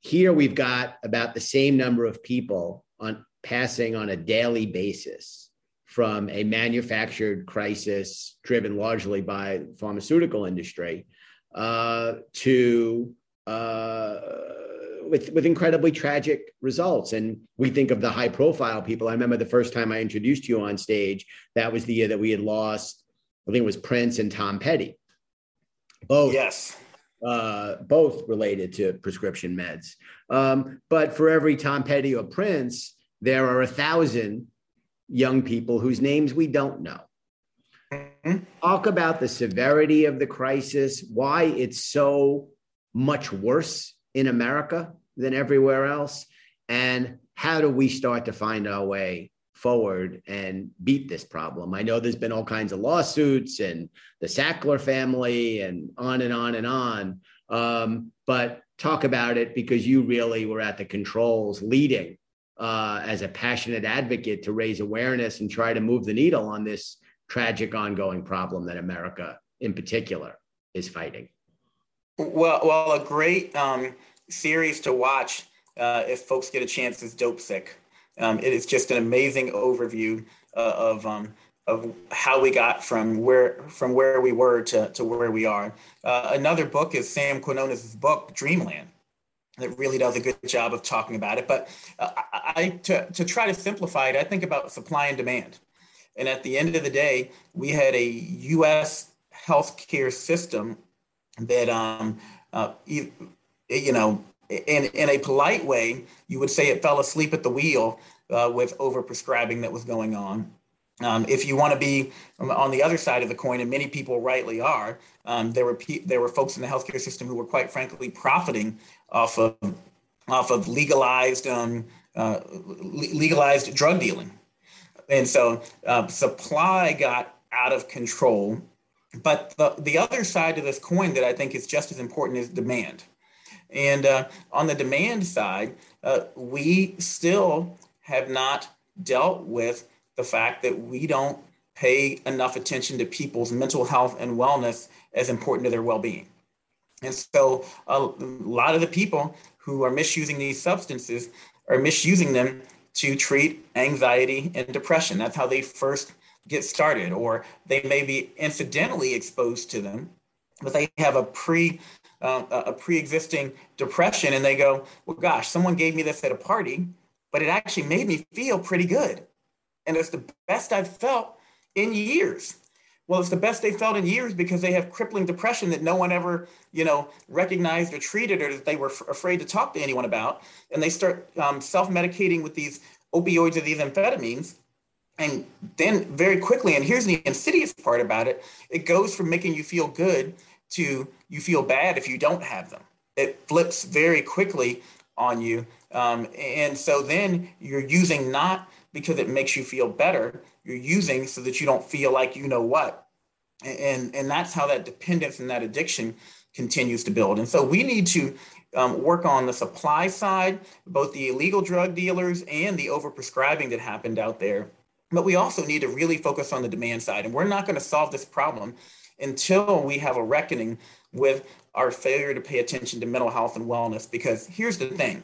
Here we've got about the same number of people on passing on a daily basis from a manufactured crisis driven largely by the pharmaceutical industry uh, to uh, with with incredibly tragic results. And we think of the high profile people. I remember the first time I introduced you on stage. That was the year that we had lost. I think it was Prince and Tom Petty. Both. Yes. Uh, both related to prescription meds. Um, but for every Tom Petty or Prince, there are a thousand young people whose names we don't know. Mm-hmm. Talk about the severity of the crisis, why it's so much worse in America than everywhere else, and how do we start to find our way forward and beat this problem? I know there's been all kinds of lawsuits and the Sackler family and on and on and on. Um, but talk about it because you really were at the controls leading uh, as a passionate advocate to raise awareness and try to move the needle on this tragic ongoing problem that America in particular is fighting. Well, well, a great um, series to watch uh, if folks get a chance is Dopesick. Um, it is just an amazing overview uh, of um, of how we got from where from where we were to, to where we are. Uh, another book is Sam Quinones' book Dreamland. That really does a good job of talking about it. But uh, I to, to try to simplify it, I think about supply and demand. And at the end of the day, we had a U.S. healthcare system that, um, uh, you, you, know, in, in a polite way, you would say it fell asleep at the wheel uh, with overprescribing that was going on. Um, if you want to be on the other side of the coin, and many people rightly are, um, there were pe- there were folks in the healthcare system who were quite frankly profiting off of off of legalized um, uh, legalized drug dealing. And so uh, supply got out of control. But the, the other side of this coin that I think is just as important is demand. And uh, on the demand side, uh, we still have not dealt with the fact that we don't pay enough attention to people's mental health and wellness as important to their well being. And so a lot of the people who are misusing these substances are misusing them to treat anxiety and depression. That's how they first get started, or they may be incidentally exposed to them, but they have a pre uh, a pre-existing depression, and they go, "Well, gosh, someone gave me this at a party, but it actually made me feel pretty good, and it's the best I've felt in years." Well, it's the best they felt in years because they have crippling depression that no one ever, you know, recognized or treated or that they were f- afraid to talk to anyone about. And they start um, self-medicating with these opioids or these amphetamines. And then very quickly, and here's the insidious part about it, it goes from making you feel good to you feel bad if you don't have them. It flips very quickly on you. Um, and so then you're using not because it makes you feel better, you're using so that you don't feel like you know what. And, and that's how that dependence and that addiction continues to build. And so we need to um, work on the supply side, both the illegal drug dealers and the overprescribing that happened out there. But we also need to really focus on the demand side. And we're not going to solve this problem until we have a reckoning with our failure to pay attention to mental health and wellness. Because here's the thing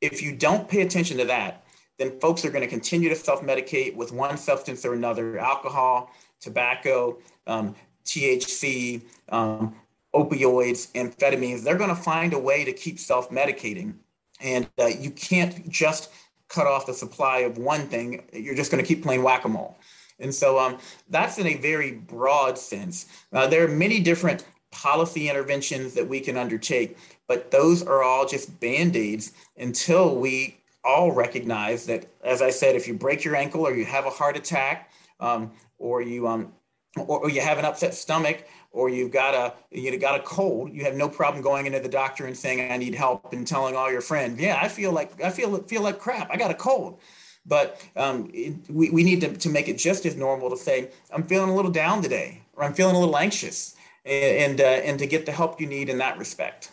if you don't pay attention to that, then folks are going to continue to self medicate with one substance or another alcohol, tobacco, um, THC, um, opioids, amphetamines. They're going to find a way to keep self medicating. And uh, you can't just cut off the supply of one thing, you're just going to keep playing whack a mole. And so um, that's in a very broad sense. Uh, there are many different policy interventions that we can undertake, but those are all just band aids until we all recognize that, as I said, if you break your ankle or you have a heart attack um, or you um, or, or, you have an upset stomach or you've got a you got a cold, you have no problem going into the doctor and saying I need help and telling all your friends, yeah, I feel like I feel feel like crap, I got a cold. But um, it, we, we need to, to make it just as normal to say, I'm feeling a little down today, or I'm feeling a little anxious, and, and, uh, and to get the help you need in that respect.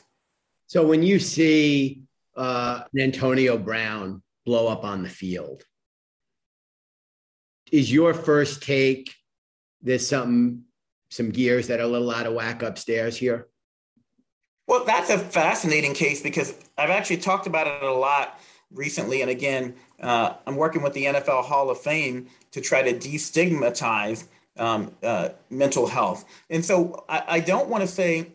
So when you see uh, Antonio Brown blow up on the field. Is your first take there's some some gears that are a little out of whack upstairs here? Well, that's a fascinating case because I've actually talked about it a lot recently. And again, uh, I'm working with the NFL Hall of Fame to try to destigmatize um, uh, mental health. And so I, I don't want to say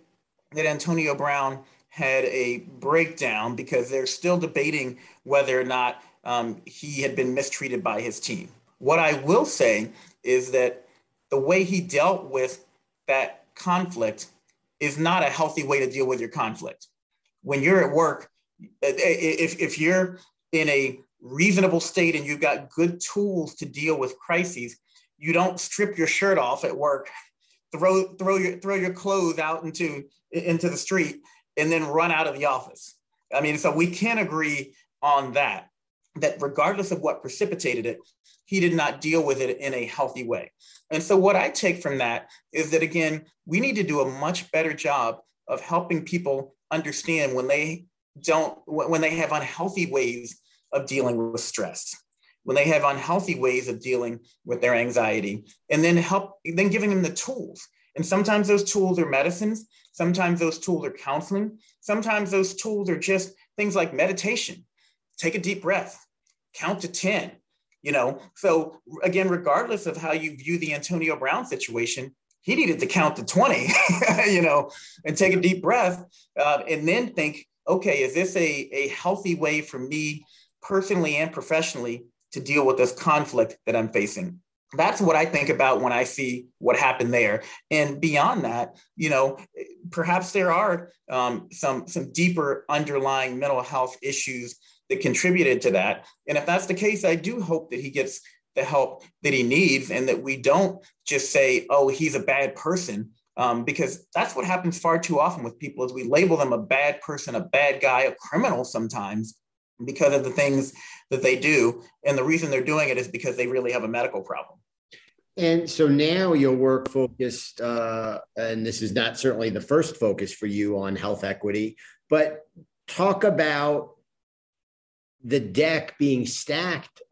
that Antonio Brown had a breakdown because they're still debating whether or not um, he had been mistreated by his team. What I will say is that the way he dealt with that conflict is not a healthy way to deal with your conflict. When you're at work, if, if you're in a reasonable state and you've got good tools to deal with crises, you don't strip your shirt off at work, throw throw your throw your clothes out into into the street, and then run out of the office. I mean, so we can agree on that. That regardless of what precipitated it, he did not deal with it in a healthy way. And so, what I take from that is that, again, we need to do a much better job of helping people understand when they don't, when they have unhealthy ways of dealing with stress, when they have unhealthy ways of dealing with their anxiety, and then help, then giving them the tools. And sometimes those tools are medicines, sometimes those tools are counseling, sometimes those tools are just things like meditation. Take a deep breath, count to 10, you know? So again regardless of how you view the antonio brown situation he needed to count to 20 [LAUGHS] you know and take a deep breath uh, and then think okay is this a, a healthy way for me personally and professionally to deal with this conflict that i'm facing? That's what i think about when i see what happened there. And beyond that you know perhaps there are um, some some deeper underlying mental health issues that contributed to that. And if that's the case, I do hope that he gets the help that he needs and that we don't just say, oh, he's a bad person. Um, because that's what happens far too often with people is we label them a bad person, a bad guy, a criminal sometimes because of the things that they do. And the reason they're doing it is because they really have a medical problem. And so now your work focused, uh, and this is not certainly the first focus for you on health equity, but talk about the deck being stacked,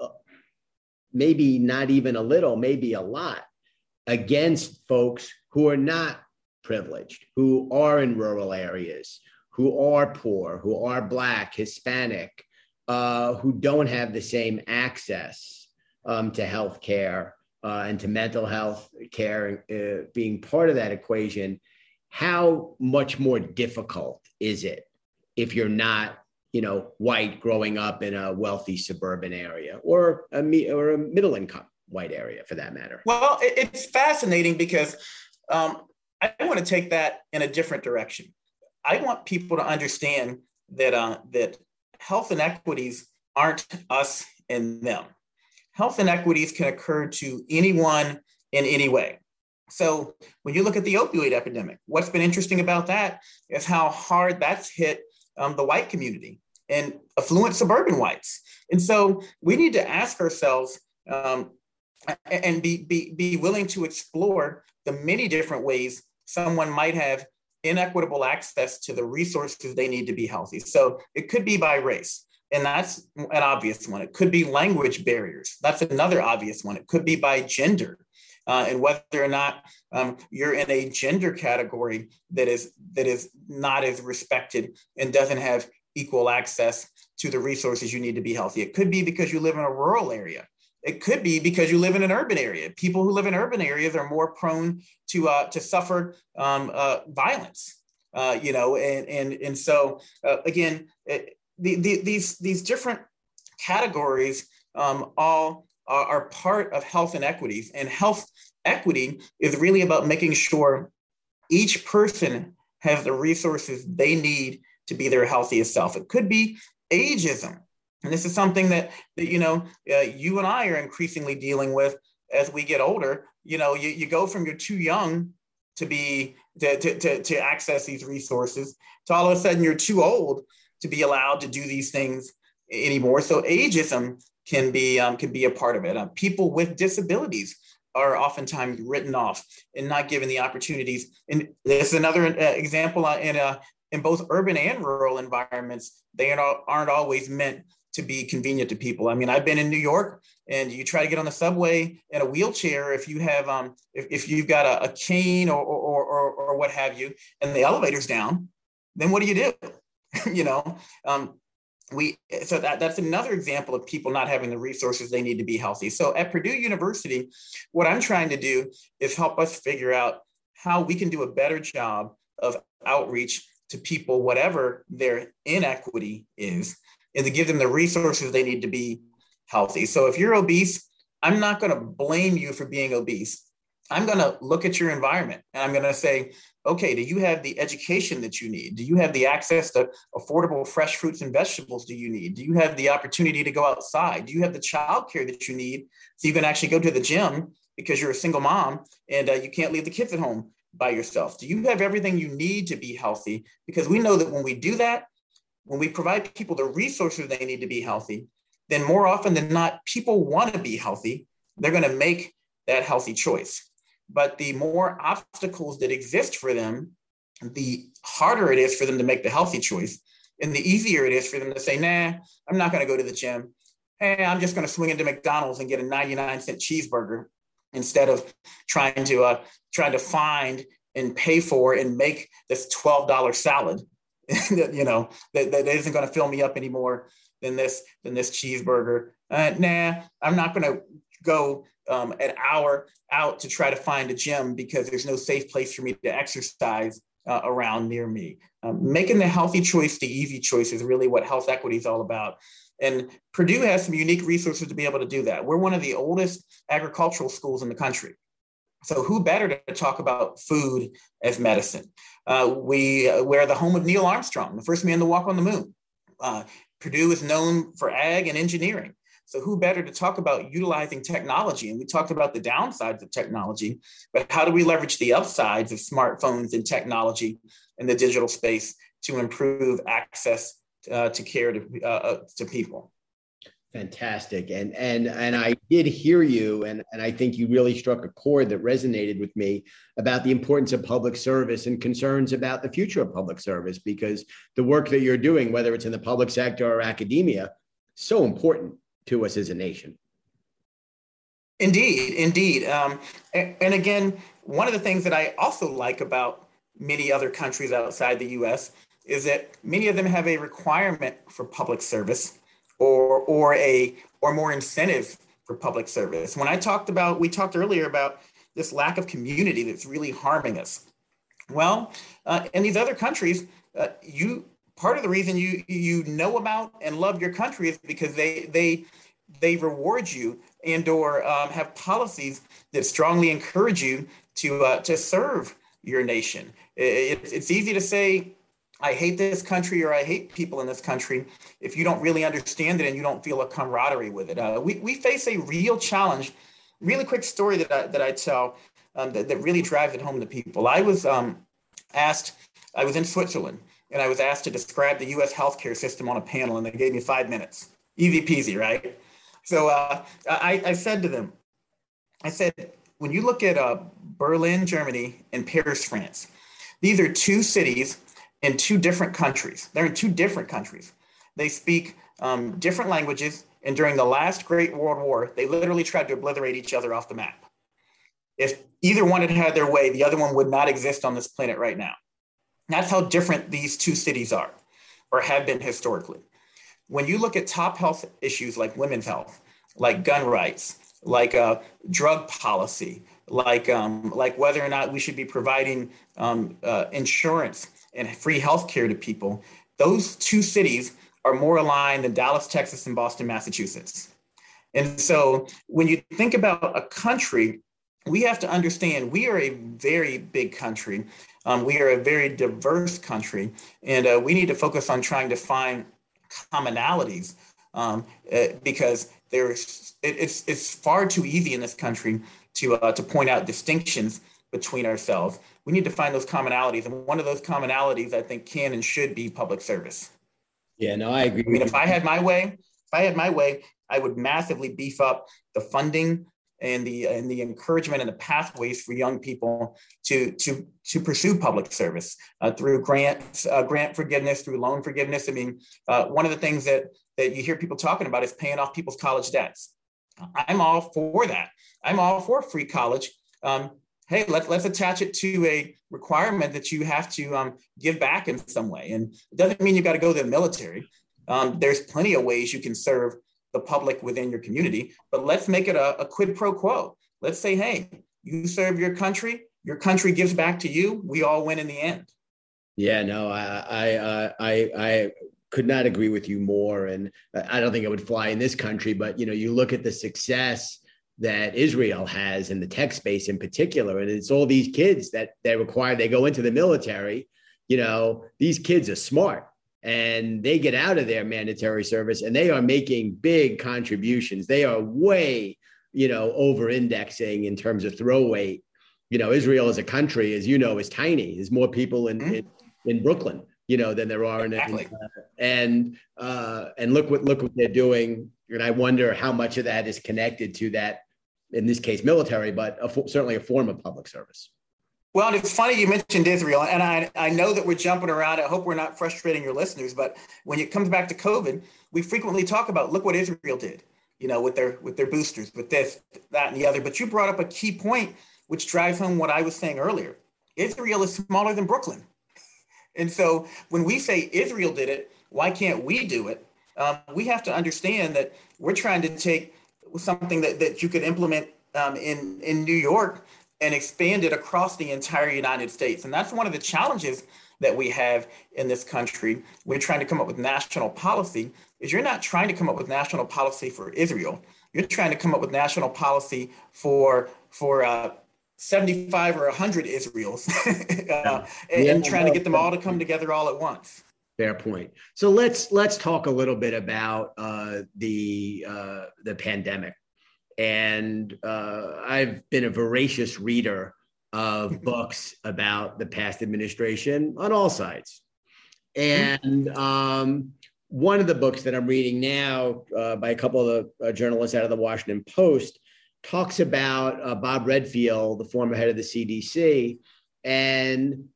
maybe not even a little, maybe a lot, against folks who are not privileged, who are in rural areas, who are poor, who are Black, Hispanic, uh, who don't have the same access um, to health care uh, and to mental health care uh, being part of that equation. How much more difficult is it if you're not you know, white growing up in a wealthy suburban area or a, or a middle income white area for that matter? Well, it's fascinating because um, I want to take that in a different direction. I want people to understand that uh, that health inequities aren't us and them. Health inequities can occur to anyone in any way. So when you look at the opioid epidemic, what's been interesting about that is how hard that's hit um, the white community and affluent suburban whites. And so we need to ask ourselves um, and be, be, be willing to explore the many different ways someone might have inequitable access to the resources they need to be healthy. So it could be by race. And that's an obvious one. It could be language barriers. That's another obvious one. It could be by gender. Uh, and whether or not um, you're in a gender category that is that is not as respected and doesn't have equal access to the resources you need to be healthy. It could be because you live in a rural area. It could be because you live in an urban area. People who live in urban areas are more prone to uh, to suffer um, uh, violence. Uh, you know, and and and so uh, again, it, the, the, these these different categories um, all are, are part of health inequities, and health equity is really about making sure each person has the resources they need to be their healthiest self. It could be ageism. And this is something that, that you know, uh, you and I are increasingly dealing with as we get older. You know, you, you go from you're too young to be to, to, to, to access these resources to all of a sudden you're too old to be allowed to do these things anymore. So ageism can be um, can be a part of it. Uh, people with disabilities are oftentimes written off and not given the opportunities. And this is another uh, example uh, in a in both urban and rural environments, they aren't always meant to be convenient to people. I mean, I've been in New York and you try to get on the subway in a wheelchair if you have um if, if you've got a, a cane or, or, or or what have you, and the elevator's down, then what do you do? [LAUGHS] you know, um, we so that that's another example of people not having the resources they need to be healthy. So at Purdue University, what I'm trying to do is help us figure out how we can do a better job of outreach to people whatever their inequity is and to give them the resources they need to be healthy. So if you're obese, I'm not going to blame you for being obese. I'm going to look at your environment and I'm going to say, okay, do you have the education that you need? Do you have the access to affordable fresh fruits and vegetables do you need? Do you have the opportunity to go outside? Do you have the childcare that you need so you can actually go to the gym because you're a single mom and uh, you can't leave the kids at home by yourself? Do you have everything you need to be healthy? Because we know that when we do that, when we provide people the resources they need to be healthy, then more often than not, people want to be healthy. They're going to make that healthy choice. But the more obstacles that exist for them, the harder it is for them to make the healthy choice. And the easier it is for them to say, nah, I'm not going to go to the gym. Hey, I'm just going to swing into McDonald's and get a 99 cent cheeseburger instead of trying to uh, trying to find and pay for and make this $12 salad [LAUGHS] that you know that, that isn't going to fill me up anymore than this than this cheeseburger. Uh, nah, I'm not going to go um, an hour out to try to find a gym because there's no safe place for me to exercise uh, around near me. Um, making the healthy choice the easy choice is really what health equity is all about. And Purdue has some unique resources to be able to do that. We're one of the oldest agricultural schools in the country. So who better to talk about food as medicine? Uh, we, uh, we're the home of Neil Armstrong, the first man to walk on the moon. Uh, Purdue is known for ag and engineering. So who better to talk about utilizing technology? And we talked about the downsides of technology, but how do we leverage the upsides of smartphones and technology in the digital space to improve access uh, to care to, uh, uh, to people? Fantastic. And and and I did hear you and, and I think you really struck a chord that resonated with me about the importance of public service and concerns about the future of public service because the work that you're doing, whether it's in the public sector or academia, so important to us as a nation. Indeed, indeed. Um, and, and again, one of the things that I also like about many other countries outside the US is that many of them have a requirement for public service or, or a or more incentive for public service. When I talked about, we talked earlier about this lack of community that's really harming us. Well, uh, in these other countries, uh, you part of the reason you you know about and love your country is because they they they reward you and or um, have policies that strongly encourage you to uh, to serve your nation. It, it's easy to say I hate this country or I hate people in this country if you don't really understand it and you don't feel a camaraderie with it. Uh, we, we face a real challenge. Really quick story that I, that I tell um, that, that really drives it home to people. I was um, asked, I was in Switzerland and I was asked to describe the US healthcare system on a panel, and they gave me five minutes. Easy peasy, right? So uh, I, I, said to them, I said, when you look at uh, Berlin, Germany, and Paris, France, these are two cities in two different countries. They're in two different countries. They speak um, different languages, and during the last Great World War, they literally tried to obliterate each other off the map. If either one had had their way, the other one would not exist on this planet right now. That's how different these two cities are or have been historically. When you look at top health issues like women's health, like gun rights, like uh, drug policy, like, um, like whether or not we should be providing um, uh, insurance and free health care to people, those two cities are more aligned than Dallas, Texas, and Boston, Massachusetts. And so when you think about a country, we have to understand we are a very big country um, we are a very diverse country, and uh, we need to focus on trying to find commonalities um, uh, because there's it, it's it's far too easy in this country to uh, to point out distinctions between ourselves. We need to find those commonalities, and one of those commonalities I think can and should be public service. Yeah, no, I agree. I mean, if I had my way, if I had my way, I would massively beef up the funding and the and the encouragement and the pathways for young people to to to pursue public service uh, through grants, uh, grant forgiveness, through loan forgiveness. I mean, uh, one of the things that that you hear people talking about is paying off people's college debts. I'm all for that. I'm all for free college. Um, hey, let's let's attach it to a requirement that you have to um, give back in some way, and it doesn't mean you got to go to the military. Um, there's plenty of ways you can serve the public within your community, but let's make it a, a quid pro quo. Let's say, hey, you serve your country, your country gives back to you. We all win in the end. Yeah, no, I, I, uh, I, I could not agree with you more. And I don't think it would fly in this country, but you know, you look at the success that Israel has in the tech space in particular, and it's all these kids that they require they go into the military. You know, these kids are smart and they get out of their mandatory service and they are making big contributions. They are way you know, over indexing in terms of throw weight. You know, Israel as a country, as you know, is tiny. There's more people in, mm-hmm. in, in, Brooklyn, you know, than there are in, exactly. in uh, and uh, and look what look what they're doing. And I wonder how much of that is connected to that, in this case, military, but a, certainly a form of public service. Well, it's funny you mentioned Israel, and I, I know that we're jumping around. I hope we're not frustrating your listeners, but when it comes back to COVID, we frequently talk about look what Israel did, you know, with their with their boosters, with this, that, and the other. But you brought up a key point, which drives home what I was saying earlier. Israel is smaller than Brooklyn, [LAUGHS] and so when we say Israel did it, why can't we do it? Um, we have to understand that we're trying to take something that, that you could implement um, in in New York and expand it across the entire United States. And that's one of the challenges that we have in this country. We're trying to come up with national policy is you're not trying to come up with national policy for Israel. You're trying to come up with national policy for for uh, 75 or 100 Israels [LAUGHS] uh, and, yeah. and trying to get them all to come together all at once. Fair point. So let's let's talk a little bit about uh, the uh, the pandemic and uh, I've been a voracious reader of [LAUGHS] books about the past administration on all sides. Mm-hmm. And um, one of the books that I'm reading now uh, by a couple of the uh, journalists out of the Washington Post talks about uh, Bob Redfield, the former head of the CDC, and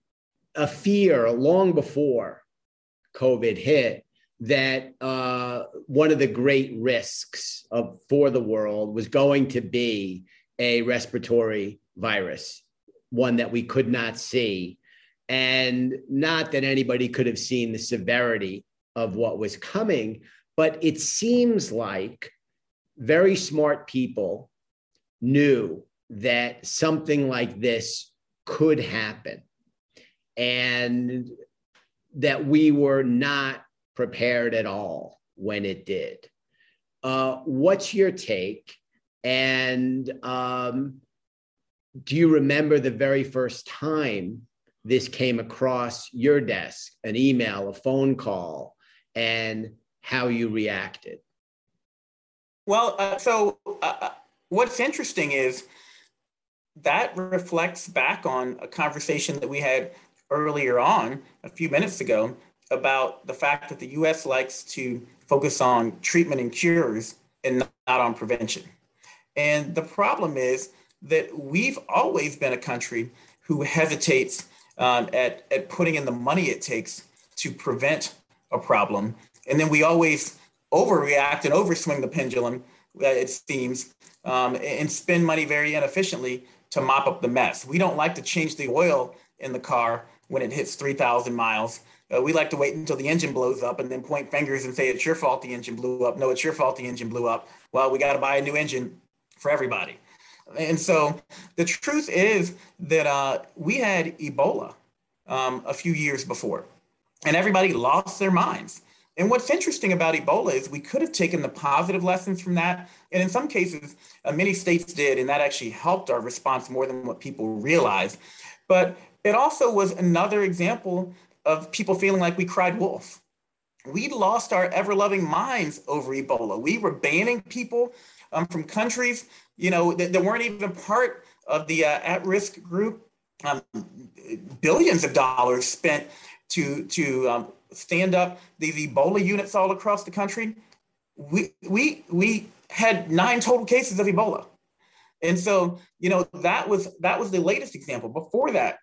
a fear long before COVID hit that uh, one of the great risks of, for the world was going to be a respiratory virus, one that we could not see. And not that anybody could have seen the severity of what was coming, but it seems like very smart people knew that something like this could happen and that we were not prepared at all when it did. Uh, what's your take? And um, do you remember the very first time this came across your desk, an email, a phone call, and how you reacted? Well, uh, so uh, uh what's interesting is that reflects back on a conversation that we had earlier on a few minutes ago about the fact that the US likes to focus on treatment and cures and not on prevention. And the problem is that we've always been a country who hesitates um, at, at putting in the money it takes to prevent a problem. And then we always overreact and overswing the pendulum, uh, it seems, um, and spend money very inefficiently to mop up the mess. We don't like to change the oil in the car when it hits 3,000 miles. Uh, we like to wait until the engine blows up and then point fingers and say it's your fault the engine blew up. No, it's your fault the engine blew up. Well, we got to buy a new engine for everybody. And so the truth is that uh, we had Ebola um, a few years before, and everybody lost their minds. And what's interesting about Ebola is we could have taken the positive lessons from that. And in some cases, uh, many states did, and that actually helped our response more than what people realized. But it also was another example of people feeling like we cried wolf. We lost our ever loving minds over Ebola. We were banning people um, from countries, you know, that, that, weren't even part of the uh, at risk group. Um, billions of dollars spent to, to um, stand up these Ebola units all across the country. We, we, we had nine total cases of Ebola. And so, you know, that was that was the latest example. Before that,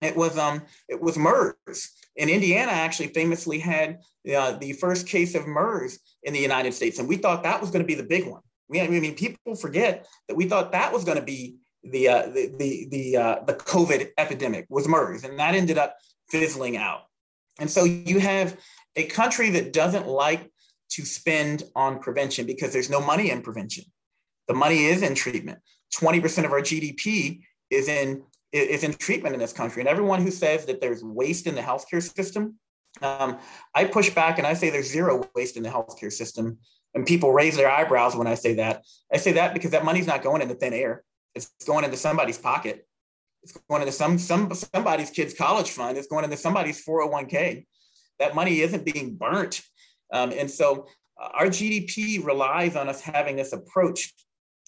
it was um it was MERS. And Indiana actually famously had uh, the first case of MERS in the United States, and we thought that was going to be the big one. We, I mean, people forget that we thought that was going to be the uh, the the the, uh, the COVID epidemic was MERS, and that ended up fizzling out. And so you have a country that doesn't like to spend on prevention because there's no money in prevention. The money is in treatment. 20% of our GDP is in is in treatment in this country. And everyone who says that there's waste in the healthcare system, um, I push back and I say there's zero waste in the healthcare system. And people raise their eyebrows when I say that. I say that because that money's not going into thin air. It's going into somebody's pocket. It's going into some, some somebody's kid's college fund. It's going into somebody's 401k. That money isn't being burnt. Um, and so uh, our GDP relies on us having this approach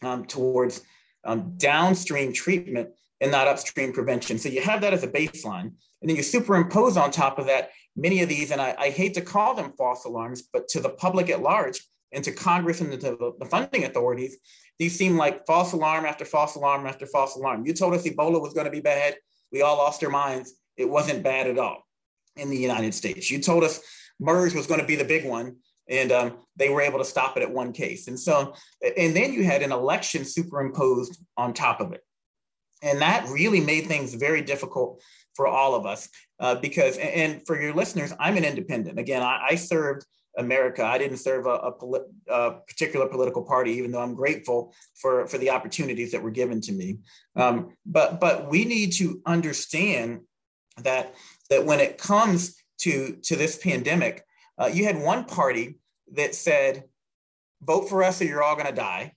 um, towards um, downstream treatment and not upstream prevention. So you have that as a baseline. And then you superimpose on top of that many of these, and I, I hate to call them false alarms, but to the public at large and to Congress and to the funding authorities, these seem like false alarm after false alarm after false alarm. You told us Ebola was going to be bad. We all lost our minds. It wasn't bad at all in the United States. You told us MERS was going to be the big one, and um, they were able to stop it at one case. And so, and then you had an election superimposed on top of it. And that really made things very difficult for all of us uh, because, and for your listeners, I'm an independent. Again, I, I served America. I didn't serve a, a, poli- a, particular political party, even though I'm grateful for, for the opportunities that were given to me. Um, but but we need to understand that that when it comes to to this pandemic, uh, you had one party that said, "Vote for us, or you're all going to die,"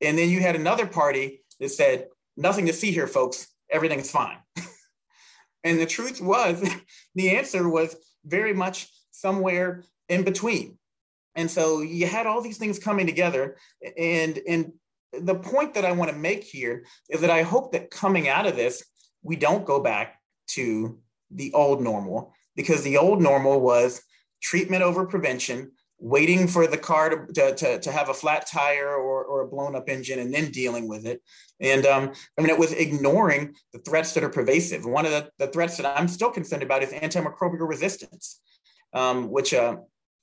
and then you had another party that said, "Nothing to see here, folks. Everything's fine." [LAUGHS] and the truth was, [LAUGHS] the answer was very much somewhere in between. And so you had all these things coming together. And, and the point that I want to make here is that I hope that coming out of this, we don't go back to the old normal because the old normal was treatment over prevention, waiting for the car to, to, to, to have a flat tire or, or a blown up engine and then dealing with it. And um, I mean, it was ignoring the threats that are pervasive. One of the, the threats that I'm still concerned about is antimicrobial resistance, um, which uh,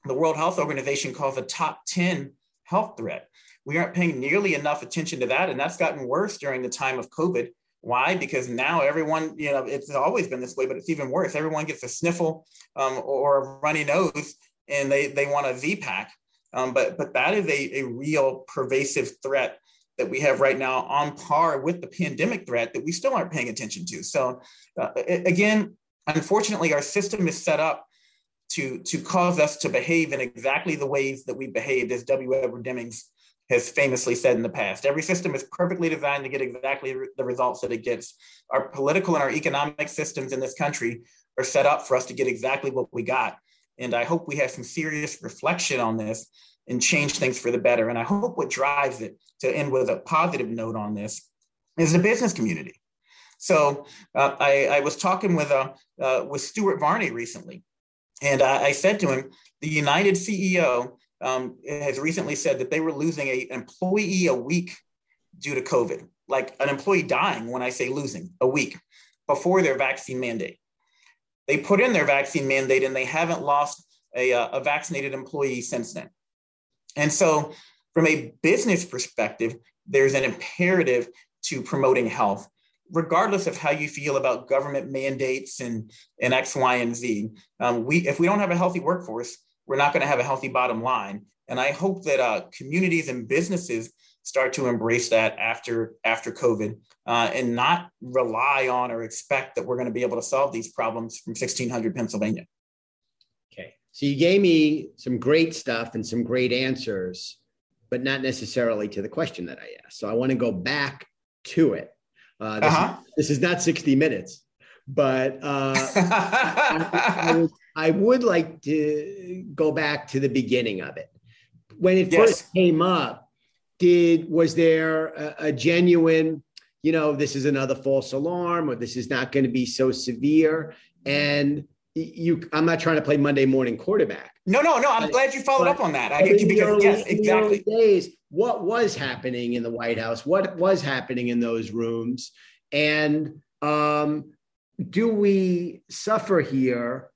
the World Health Organization calls a top 10 health threat. We aren't paying nearly enough attention to that. And that's gotten worse during the time of COVID. Why? Because now everyone, you know, it's always been this way, but it's even worse. Everyone gets a sniffle um, or a runny nose and they, they want a Z-Pak. Um, but, but that is a, a real pervasive threat that we have right now on par with the pandemic threat that we still aren't paying attention to. So uh, again, unfortunately, our system is set up to, to cause us to behave in exactly the ways that we behaved, as W. Edward Demings has famously said in the past. Every system is perfectly designed to get exactly the results that it gets. Our political and our economic systems in this country are set up for us to get exactly what we got. And I hope we have some serious reflection on this and change things for the better. And I hope what drives it to end with a positive note on this is the business community. So uh, I, I, was talking with uh, uh, with Stuart Varney recently, and I, I said to him, the United CEO um, has recently said that they were losing a employee a week due to COVID, like an employee dying when I say losing a week before their vaccine mandate. They put in their vaccine mandate and they haven't lost a, uh, a vaccinated employee since then. And so, from a business perspective, there's an imperative to promoting health regardless of how you feel about government mandates and, and X, Y, and Z. Um, we, if we don't have a healthy workforce, we're not going to have a healthy bottom line. And I hope that uh, communities and businesses start to embrace that after after COVID uh, and not rely on or expect that we're going to be able to solve these problems from 1600 Pennsylvania. Okay, so you gave me some great stuff and some great answers, but not necessarily to the question that I asked. So I want to go back to it. Uh, this, uh-huh. is, this, is, not 60 minutes, but uh, I, [LAUGHS] I, I, would like to go back to the beginning of it. When it yes. first came up, did was there a, a genuine, you know, this is another false alarm, or this is not going to be so severe? And you, I'm not trying to play Monday morning quarterback. No, no, no. I'm but, glad you followed up on that. I get you because early, yes, exactly. days, what was happening in the White House, what was happening in those rooms, and um, do we suffer here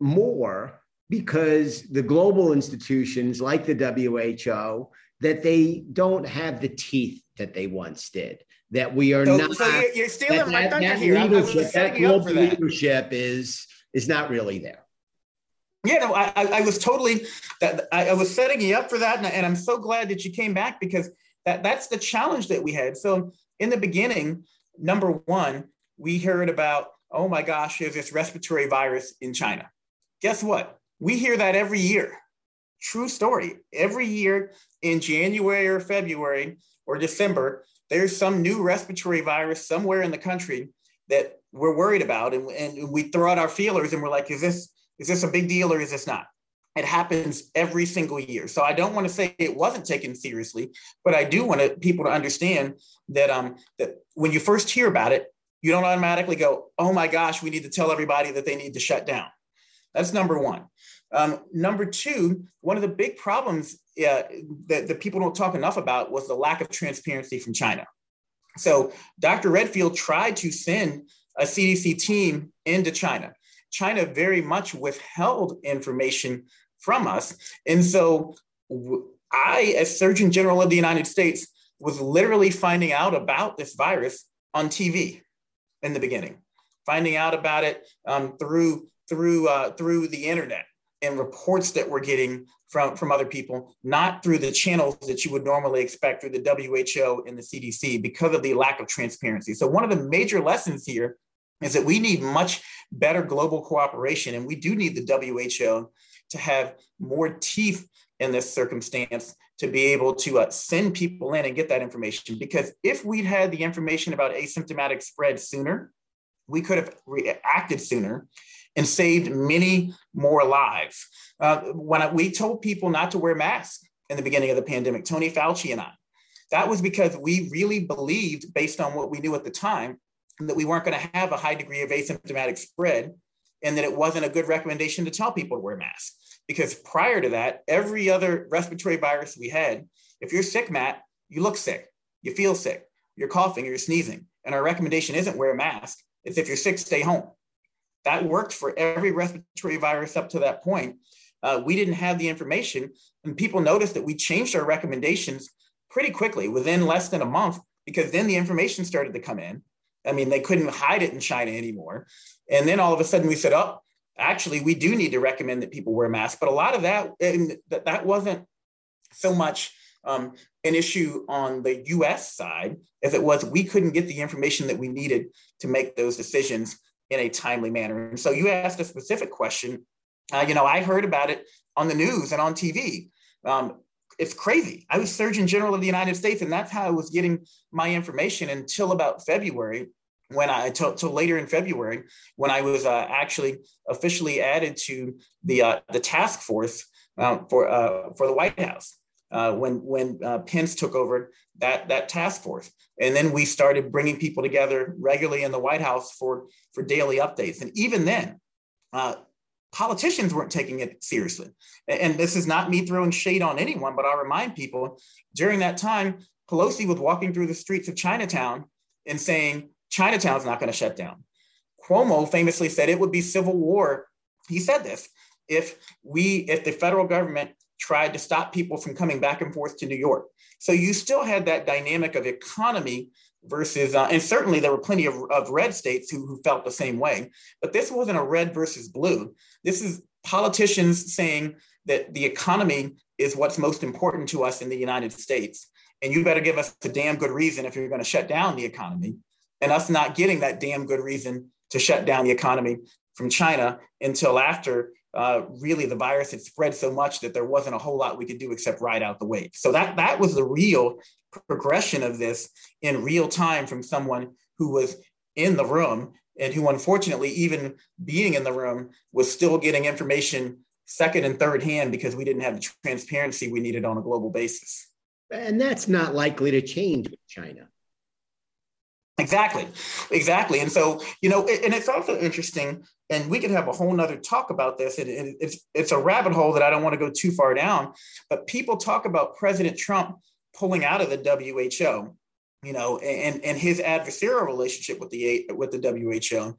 more because the global institutions like the WHO that they don't have the teeth that they once did. That we are so, not. So you're, you're stealing that, my thunder here. Leadership, that global that. leadership is is not really there. Yeah, no, I, I was totally that I, was setting you up for that, and, and I'm so glad that you came back because that that's the challenge that we had. So in the beginning, number one, we heard about oh my gosh, there's this respiratory virus in China. Guess what? We hear that every year. True story. Every year in January or February or December, there's some new respiratory virus somewhere in the country that we're worried about, and, and we throw out our feelers and we're like, is this is this a big deal or is this not? It happens every single year. So I don't want to say it wasn't taken seriously, but I do want people to understand that um, that when you first hear about it, you don't automatically go, "Oh my gosh, we need to tell everybody that they need to shut down." That's number one. Um, number two, one of the big problems uh, that, that people don't talk enough about was the lack of transparency from China. So Dr. Redfield tried to send a CDC team into China. China very much withheld information from us. And so I, as Surgeon General of the United States, was literally finding out about this virus on TV in the beginning, finding out about it um, through through uh, through the internet and reports that we're getting from, from other people, not through the channels that you would normally expect through the WHO and the CDC because of the lack of transparency. So, one of the major lessons here is that we need much better global cooperation, and we do need the WHO to have more teeth in this circumstance to be able to uh, send people in and get that information. Because if we'd had the information about asymptomatic spread sooner, we could have reacted sooner and saved many more lives. Uh, when I, we told people not to wear masks in the beginning of the pandemic, Tony Fauci and I, that was because we really believed, based on what we knew at the time, that we weren't going to have a high degree of asymptomatic spread and that it wasn't a good recommendation to tell people to wear masks. Because prior to that, every other respiratory virus we had, if you're sick, Matt, you look sick, you feel sick, you're coughing, you're sneezing. And our recommendation isn't wear a mask, it's if you're sick, stay home. That worked for every respiratory virus up to that point. Uh, we didn't have the information, and people noticed that we changed our recommendations pretty quickly within less than a month because then the information started to come in. I mean, they couldn't hide it in China anymore. And then all of a sudden we said, oh, actually, we do need to recommend that people wear masks. But a lot of that, that, that wasn't so much um, an issue on the US side as it was we couldn't get the information that we needed to make those decisions in a timely manner. And so you asked a specific question. Uh, you know, I heard about it on the news and on TV. Um, it's crazy. I was Surgeon General of the United States, and that's how I was getting my information until about February, when I till, till later in February, when I was uh, actually officially added to the uh, the task force um, for uh, for the White House. Uh, when when uh, Pence took over that that task force, and then we started bringing people together regularly in the White House for for daily updates. And even then, uh, politicians weren't taking it seriously. And this is not me throwing shade on anyone, but I'll remind people during that time, Pelosi was walking through the streets of Chinatown and saying Chinatown's not going to shut down. Cuomo famously said it would be civil war. He said this if we if the federal government tried to stop people from coming back and forth to New York. So you still had that dynamic of economy versus, uh, and certainly there were plenty of, of red states who, who felt the same way, but this wasn't a red versus blue. This is politicians saying that the economy is what's most important to us in the United States. And you better give us a damn good reason if you're going to shut down the economy. And us not getting that damn good reason to shut down the economy from China until after uh, really the virus had spread so much that there wasn't a whole lot we could do except ride out the wave. So that that was the real progression of this in real time from someone who was in the room and who unfortunately even being in the room was still getting information second and third hand because we didn't have the transparency we needed on a global basis. And that's not likely to change with China. Exactly, exactly. And so, you know, and it's also interesting, and we could have a whole nother talk about this. And it's it's a rabbit hole that I don't want to go too far down. But people talk about President Trump pulling out of the WHO, you know, and and his adversarial relationship with the with the WHO.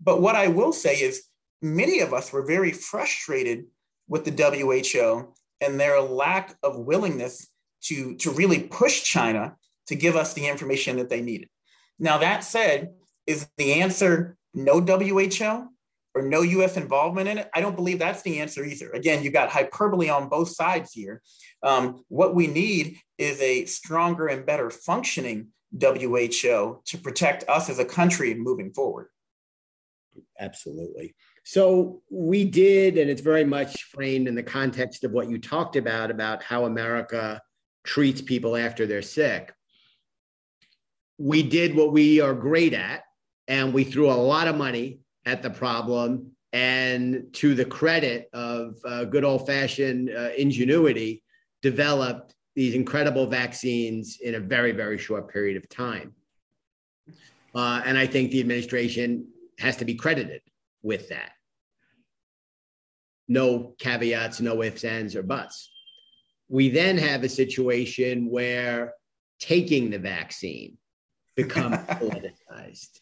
But what I will say is, many of us were very frustrated with the WHO and their lack of willingness to to really push China to give us the information that they needed. Now, that said, is the answer no WHO or no US involvement in it? I don't believe that's the answer either. Again, you've got hyperbole on both sides here. Um, what we need is a stronger and better functioning WHO to protect us as a country moving forward. Absolutely. So we did, and it's very much framed in the context of what you talked about, about how America treats people after they're sick we did what we are great at and we threw a lot of money at the problem and to the credit of uh, good old fashioned uh, ingenuity, developed these incredible vaccines in a very, very short period of time. Uh, and I think the administration has to be credited with that. No caveats, no ifs, ands, or buts. We then have a situation where taking the vaccine becomes [LAUGHS] politicized.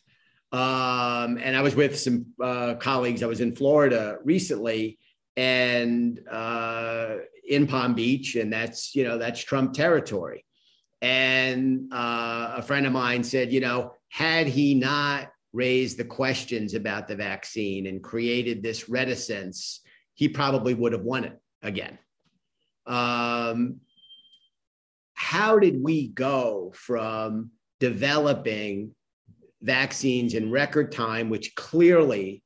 Um, and I was with some uh, colleagues. I was in Florida recently, and uh, in Palm Beach, and that's you know that's Trump territory. And uh, a friend of mine said, you know, had he not raised the questions about the vaccine and created this reticence, he probably would have won it again. Um, how did we go from developing vaccines in record time, which clearly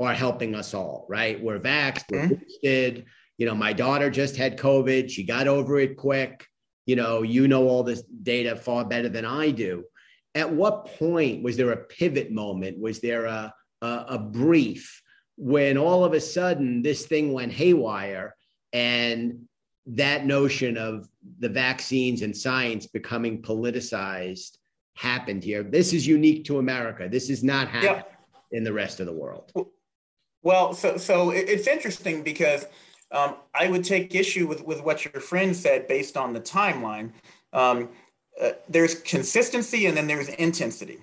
are helping us all, right? We're vaxxed, we're boosted. You know, my daughter just had COVID. She got over it quick. You know, you know all this data far better than I do. At what point was there a pivot moment? Was there a, a, a brief when all of a sudden this thing went haywire and that notion of the vaccines and science becoming politicized happened here. This is unique to America. This is not happening in the rest of the world. Well, so so it's interesting because um, I would take issue with with what your friend said based on the timeline. Um, uh, there's consistency and then there's intensity.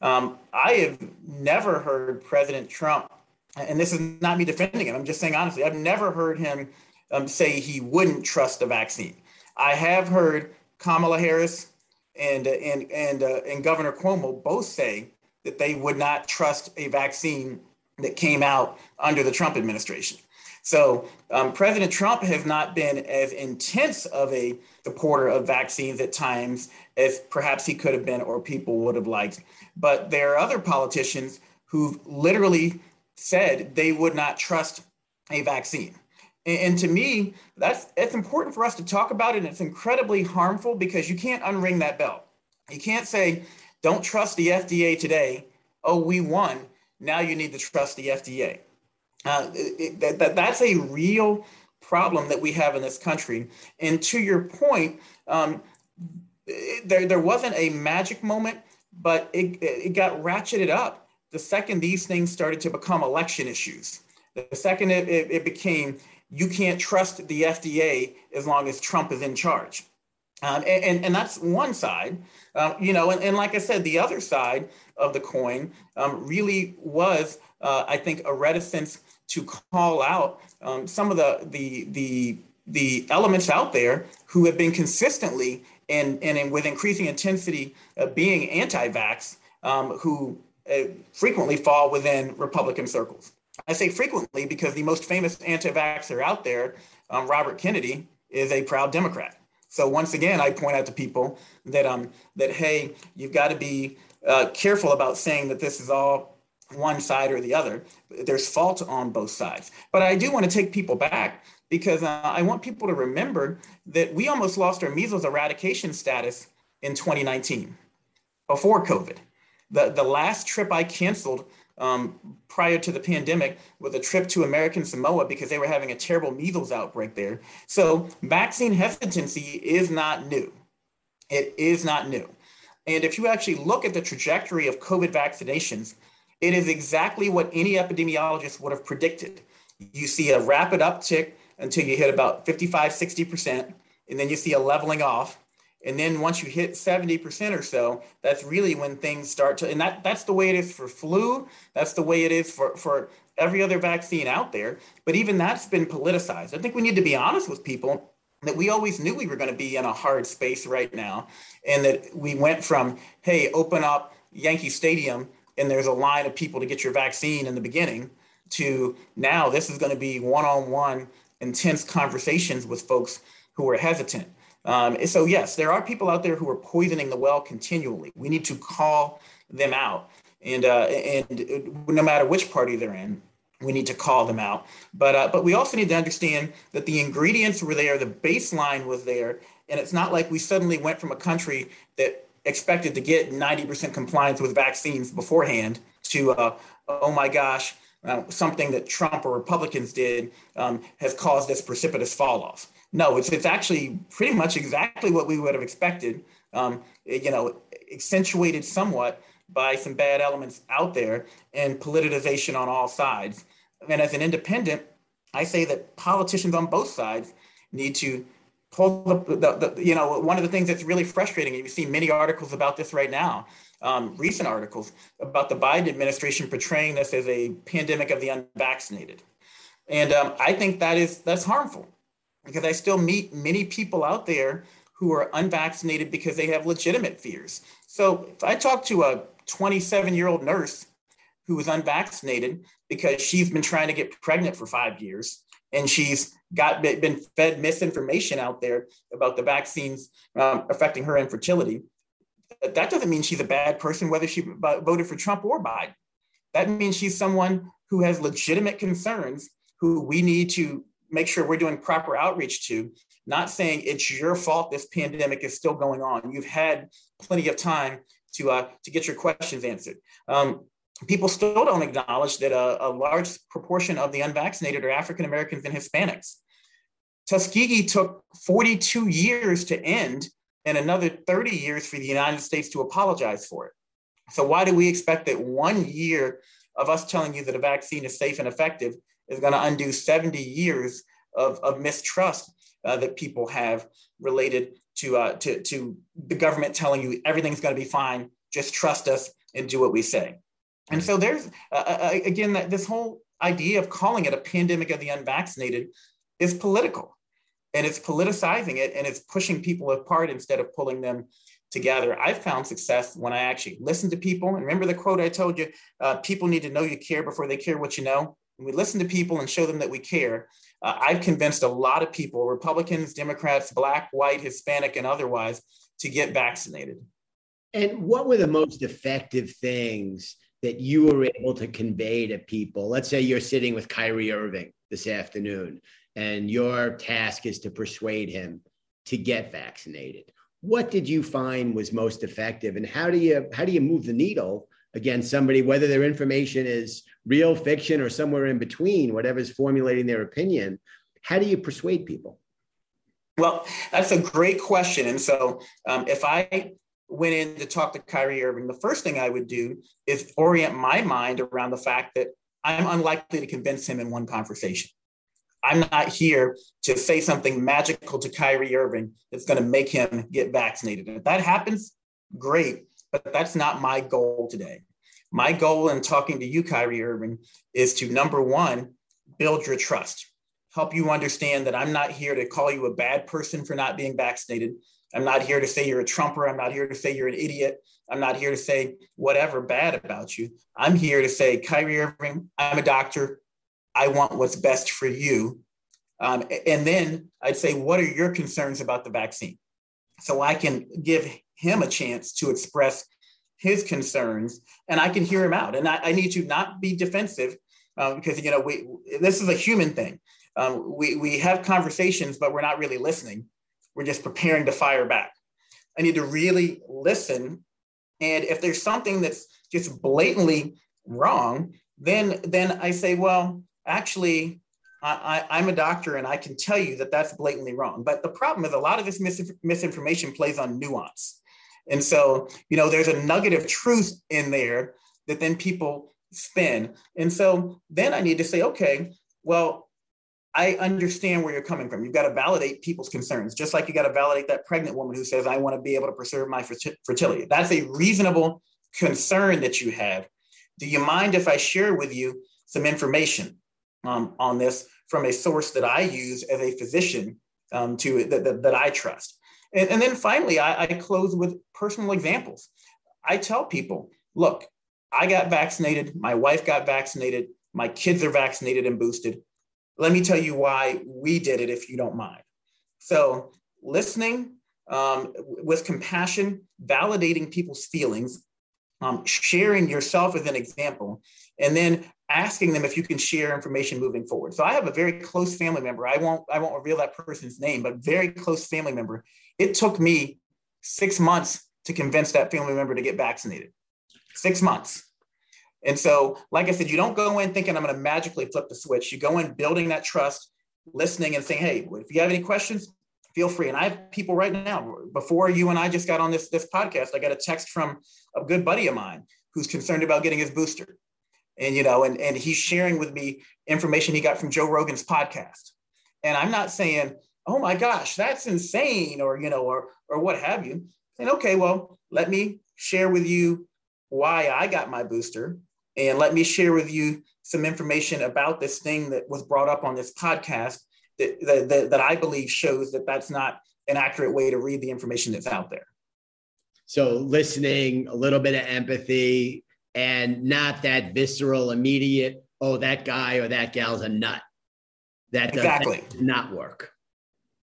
Um, I have never heard President Trump, and this is not me defending him. I'm just saying honestly, I've never heard him um, say he wouldn't trust the vaccine. I have heard Kamala Harris and uh, and and uh, and Governor Cuomo both say that they would not trust a vaccine that came out under the Trump administration. So um, President Trump has not been as intense of a supporter of vaccines at times as perhaps he could have been or people would have liked. But there are other politicians who've literally said they would not trust a vaccine. And, to me, that's it's important for us to talk about it. And it's incredibly harmful because you can't unring that bell. You can't say, don't trust the FDA today. Oh, we won. Now you need to trust the FDA. Uh, it, that, that's a real problem that we have in this country. And to your point, um, there, there wasn't a magic moment, but it, it got ratcheted up the second these things started to become election issues. The second it, it, it became you can't trust the FDA as long as Trump is in charge. Um, and, and, and, that's one side, um, you know, and, and, like I said, the other side of the coin um, really was, uh, I think, a reticence to call out um, some of the, the, the, the elements out there who have been consistently and, and with increasing intensity uh, being anti-vax, um, who uh, frequently fall within Republican circles. I say frequently because the most famous anti-vaxxer out there, um, Robert Kennedy, is a proud Democrat. So once again, I point out to people that um that hey, you've got to be uh, careful about saying that this is all one side or the other. There's fault on both sides. But I do want to take people back because uh, I want people to remember that we almost lost our measles eradication status in 2019 before COVID. The, the last trip I canceled um, prior to the pandemic with a trip to American Samoa because they were having a terrible measles outbreak there. So vaccine hesitancy is not new. It is not new. And if you actually look at the trajectory of COVID vaccinations, it is exactly what any epidemiologist would have predicted. You see a rapid uptick until you hit about 55, 60%, and then you see a leveling off. And then once you hit 70% or so, that's really when things start to, and that, that's the way it is for flu. That's the way it is for, for every other vaccine out there. But even that's been politicized. I think we need to be honest with people that we always knew we were going to be in a hard space right now. And that we went from, hey, open up Yankee Stadium and there's a line of people to get your vaccine in the beginning to now this is going to be one on one intense conversations with folks who are hesitant. Um, so yes, there are people out there who are poisoning the well continually. We need to call them out, and uh, and no matter which party they're in, we need to call them out. But uh, but we also need to understand that the ingredients were there, the baseline was there, and it's not like we suddenly went from a country that expected to get 90% compliance with vaccines beforehand to uh, oh my gosh, uh, something that Trump or Republicans did um, has caused this precipitous fall off. No, it's, it's actually pretty much exactly what we would have expected, um, you know, accentuated somewhat by some bad elements out there and politicization on all sides. And as an independent, I say that politicians on both sides need to pull the, the, the, you know, one of the things that's really frustrating, and you've seen many articles about this right now, um, recent articles about the Biden administration portraying this as a pandemic of the unvaccinated. And um, I think that is that's harmful because I still meet many people out there who are unvaccinated because they have legitimate fears. So if I talk to a 27 year old nurse who was unvaccinated because she's been trying to get pregnant for five years and she's got been fed misinformation out there about the vaccines um, affecting her infertility. That doesn't mean she's a bad person, whether she voted for Trump or Biden. That means she's someone who has legitimate concerns, who we need to make sure we're doing proper outreach to. Not saying it's your fault this pandemic is still going on. You've had plenty of time to uh, to get your questions answered. Um, people still don't acknowledge that a, a large proportion of the unvaccinated are African Americans and Hispanics. Tuskegee took 42 years to end and another 30 years for the United States to apologize for it. So, why do we expect that one year of us telling you that a vaccine is safe and effective is going to undo 70 years of, of mistrust uh, that people have related to, uh, to, to the government telling you everything's going to be fine, just trust us and do what we say? And so there's, uh, uh, uh, again, that this whole idea of calling it a pandemic of the unvaccinated is political and it's politicizing it and it's pushing people apart instead of pulling them together. I've found success when I actually listen to people. And remember the quote I told you uh, people need to know you care before they care what you know. We listen to people and show them that we care, uh, I've convinced a lot of people, Republicans, Democrats, Black, white, Hispanic, and otherwise, to get vaccinated. And what were the most effective things that you were able to convey to people? Let's say you're sitting with Kyrie Irving this afternoon, and your task is to persuade him to get vaccinated. What did you find was most effective, and how do you how do you move the needle against somebody, whether their information is real, fiction, or somewhere in between, whatever's formulating their opinion? How do you persuade people? Well, that's a great question. And so, um, if I went in to talk to Kyrie Irving, the first thing I would do is orient my mind around the fact that I'm unlikely to convince him in one conversation. I'm not here to say something magical to Kyrie Irving that's going to make him get vaccinated. If that happens, great, but that's not my goal today. My goal in talking to you, Kyrie Irving, is to number one, build your trust, help you understand that I'm not here to call you a bad person for not being vaccinated. I'm not here to say you're a trumper. I'm not here to say you're an idiot. I'm not here to say whatever bad about you. I'm here to say, Kyrie Irving, I'm a doctor. I want what's best for you. Um, and then I'd say, what are your concerns about the vaccine? So I can give him a chance to express his concerns and I can hear him out. And I, I need to not be defensive um, because, you know, we, this is a human thing. Um, we, we have conversations, but we're not really listening. We're just preparing to fire back. I need to really listen. And if there's something that's just blatantly wrong, then then I say, well, actually, I, I'm a doctor and I can tell you that that's blatantly wrong. But the problem is a lot of this mis- misinformation plays on nuance. And so, you know, there's a nugget of truth in there that then people spin. And so then I need to say, okay, well, I understand where you're coming from. You've got to validate people's concerns, just like you got to validate that pregnant woman who says, I want to be able to preserve my fertility. That's a reasonable concern that you have. Do you mind if I share with you some information um, on this from a source that I use as a physician um, to that, that, that, I trust? And, and then finally, I, I close with personal examples. I tell people, look, I got vaccinated, my wife got vaccinated, my kids are vaccinated and boosted let me tell you why we did it, if you don't mind. So, listening um, with compassion, validating people's feelings, um, sharing yourself as an example, and then asking them if you can share information moving forward. So I have a very close family member. I won't I won't reveal that person's name, but very close family member. It took me six months to convince that family member to get vaccinated. Six months. And so, like I said, you don't go in thinking I'm going to magically flip the switch. You go in building that trust, listening and saying, hey, if you have any questions, feel free. And I have people right now, before you and I just got on this, this podcast, I got a text from a good buddy of mine who's concerned about getting his booster. And, you know, and, and he's sharing with me information he got from Joe Rogan's podcast. And I'm not saying, oh my gosh, that's insane, or, you know, or, or what have you. And okay, well, let me share with you why I got my booster and let me share with you some information about this thing that was brought up on this podcast that, that, that, that I believe shows that that's not an accurate way to read the information that's out there. So, listening, a little bit of empathy, and not that visceral, immediate, oh, that guy or that gal's a nut. That does exactly. not work.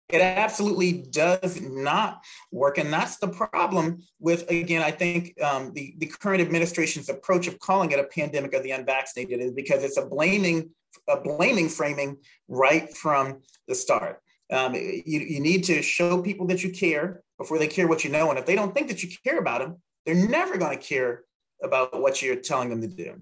It absolutely does not work. And that's the problem with, again, I think um, the, the current administration's approach of calling it a pandemic of the unvaccinated is because it's a blaming, a blaming framing right from the start. Um, you, you need to show people that you care before they care what you know. And if they don't think that you care about them, they're never going to care about what you're telling them to do.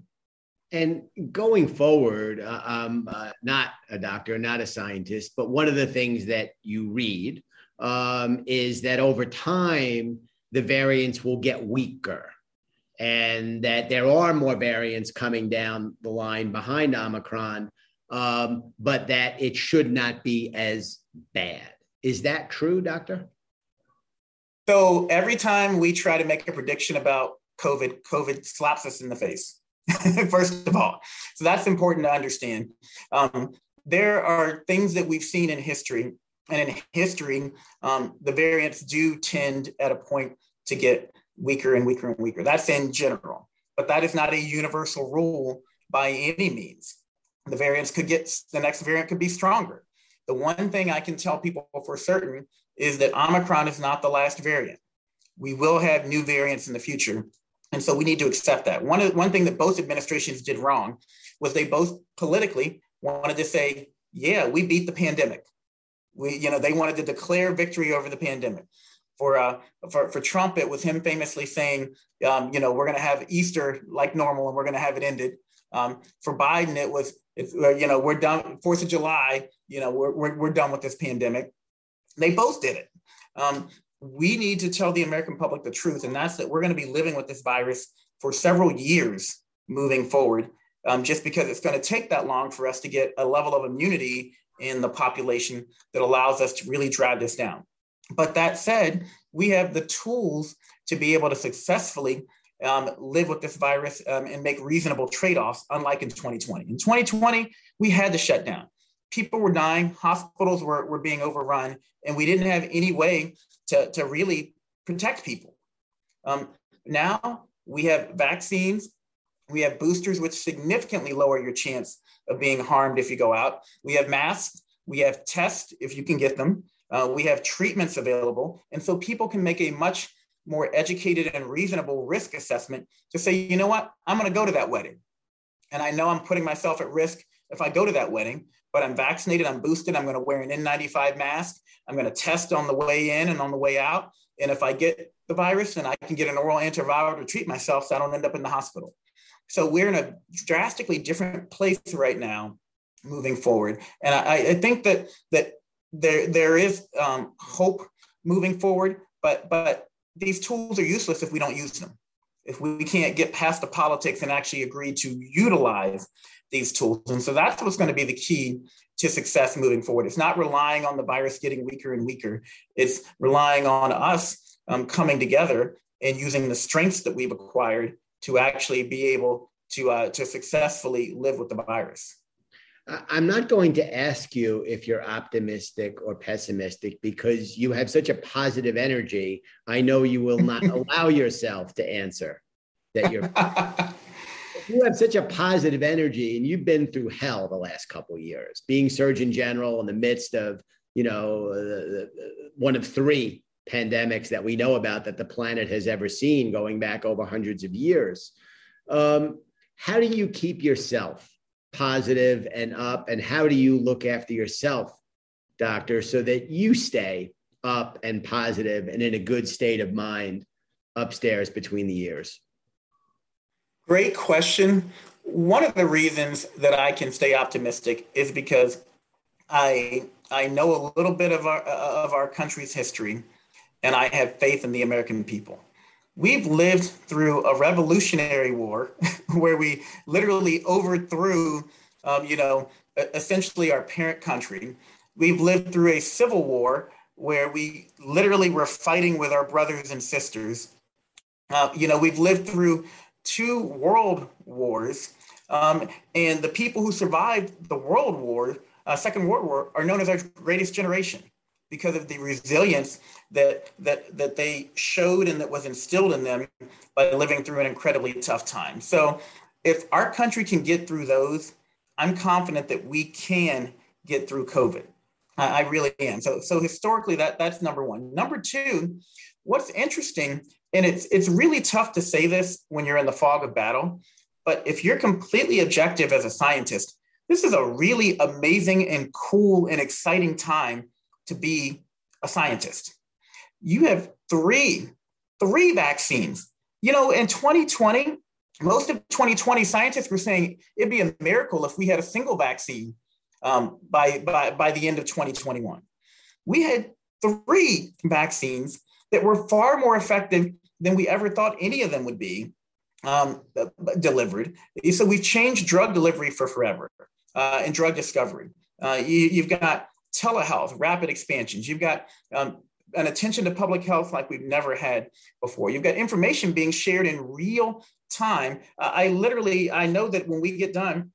And going forward, uh, I'm uh, not a doctor, not a scientist, but one of the things that you read um, is that over time, the variants will get weaker and that there are more variants coming down the line behind Omicron, um, but that it should not be as bad. Is that true, doctor? So every time we try to make a prediction about COVID, COVID slaps us in the face. [LAUGHS] first of all. So that's important to understand. Um, there are things that we've seen in history, and in history, um, the variants do tend at a point to get weaker and weaker and weaker. That's in general, but that is not a universal rule by any means. The variants could get, the next variant could be stronger. The one thing I can tell people for certain is that Omicron is not the last variant. We will have new variants in the future. And so we need to accept that. One, one thing that both administrations did wrong was they both politically wanted to say, yeah, we beat the pandemic. We, you know, they wanted to declare victory over the pandemic. For, uh, for, for Trump, it was him famously saying, um, you know, we're going to have Easter like normal and we're going to have it ended. Um, for Biden, it was, it's, uh, you know, we're done, 4th of July, you know, we're, we're, we're done with this pandemic. They both did it. Um, we need to tell the American public the truth, and that's that we're going to be living with this virus for several years moving forward, um, just because it's going to take that long for us to get a level of immunity in the population that allows us to really drive this down. But that said, we have the tools to be able to successfully um, live with this virus um, and make reasonable trade offs, unlike in 2020. In 2020, we had to shut down. People were dying, hospitals were, were being overrun, and we didn't have any way to, to really protect people. Um, now we have vaccines, we have boosters, which significantly lower your chance of being harmed if you go out. We have masks, we have tests if you can get them, uh, we have treatments available. And so people can make a much more educated and reasonable risk assessment to say, you know what, I'm going to go to that wedding. And I know I'm putting myself at risk if I go to that wedding, but I'm vaccinated, I'm boosted, I'm going to wear an N95 mask, I'm going to test on the way in and on the way out. And if I get the virus, then I can get an oral antiviral to treat myself so I don't end up in the hospital. So we're in a drastically different place right now moving forward. And I, I think that that there, there is um, hope moving forward, but but these tools are useless if we don't use them. If we can't get past the politics and actually agree to utilize these tools. And so that's what's going to be the key to success moving forward. It's not relying on the virus getting weaker and weaker. It's relying on us um, coming together and using the strengths that we've acquired to actually be able to, uh, to successfully live with the virus. I'm not going to ask you if you're optimistic or pessimistic because you have such a positive energy. I know you will not [LAUGHS] allow yourself to answer that you're [LAUGHS] you have such a positive energy and you've been through hell the last couple years being surgeon general in the midst of you know the, the, one of three pandemics that we know about that the planet has ever seen going back over hundreds of years. Um, how do you keep yourself positive and up and how do you look after yourself doctor so that you stay up and positive and in a good state of mind upstairs between the ears Great question. One of the reasons that I can stay optimistic is because I I know a little bit of our of our country's history, and I have faith in the American people. We've lived through a revolutionary war [LAUGHS] where we literally overthrew, um, you know, essentially our parent country. We've lived through a civil war where we literally were fighting with our brothers and sisters. Uh, you know, we've lived through two world wars, um, and the people who survived the world war, uh, Second World War, are known as our greatest generation because of the resilience that that that they showed and that was instilled in them by living through an incredibly tough time. So, if our country can get through those, I'm confident that we can get through COVID. I, I really am. So, so historically, that that's number one. Number two, what's interesting, and it's it's really tough to say this when you're in the fog of battle, but if you're completely objective as a scientist, this is a really amazing and cool and exciting time to be a scientist. You have three, three vaccines. You know, in 2020, most of 2020, scientists were saying it'd be a miracle if we had a single vaccine um, by, by, by the end of 2021. We had three vaccines that were far more effective than we ever thought any of them would be um, delivered. So we've changed drug delivery for forever uh, and drug discovery. Uh, you, have got telehealth, rapid expansions. You've got um, an attention to public health like we've never had before. You've got information being shared in real time. Uh, I literally, I know that when we get done,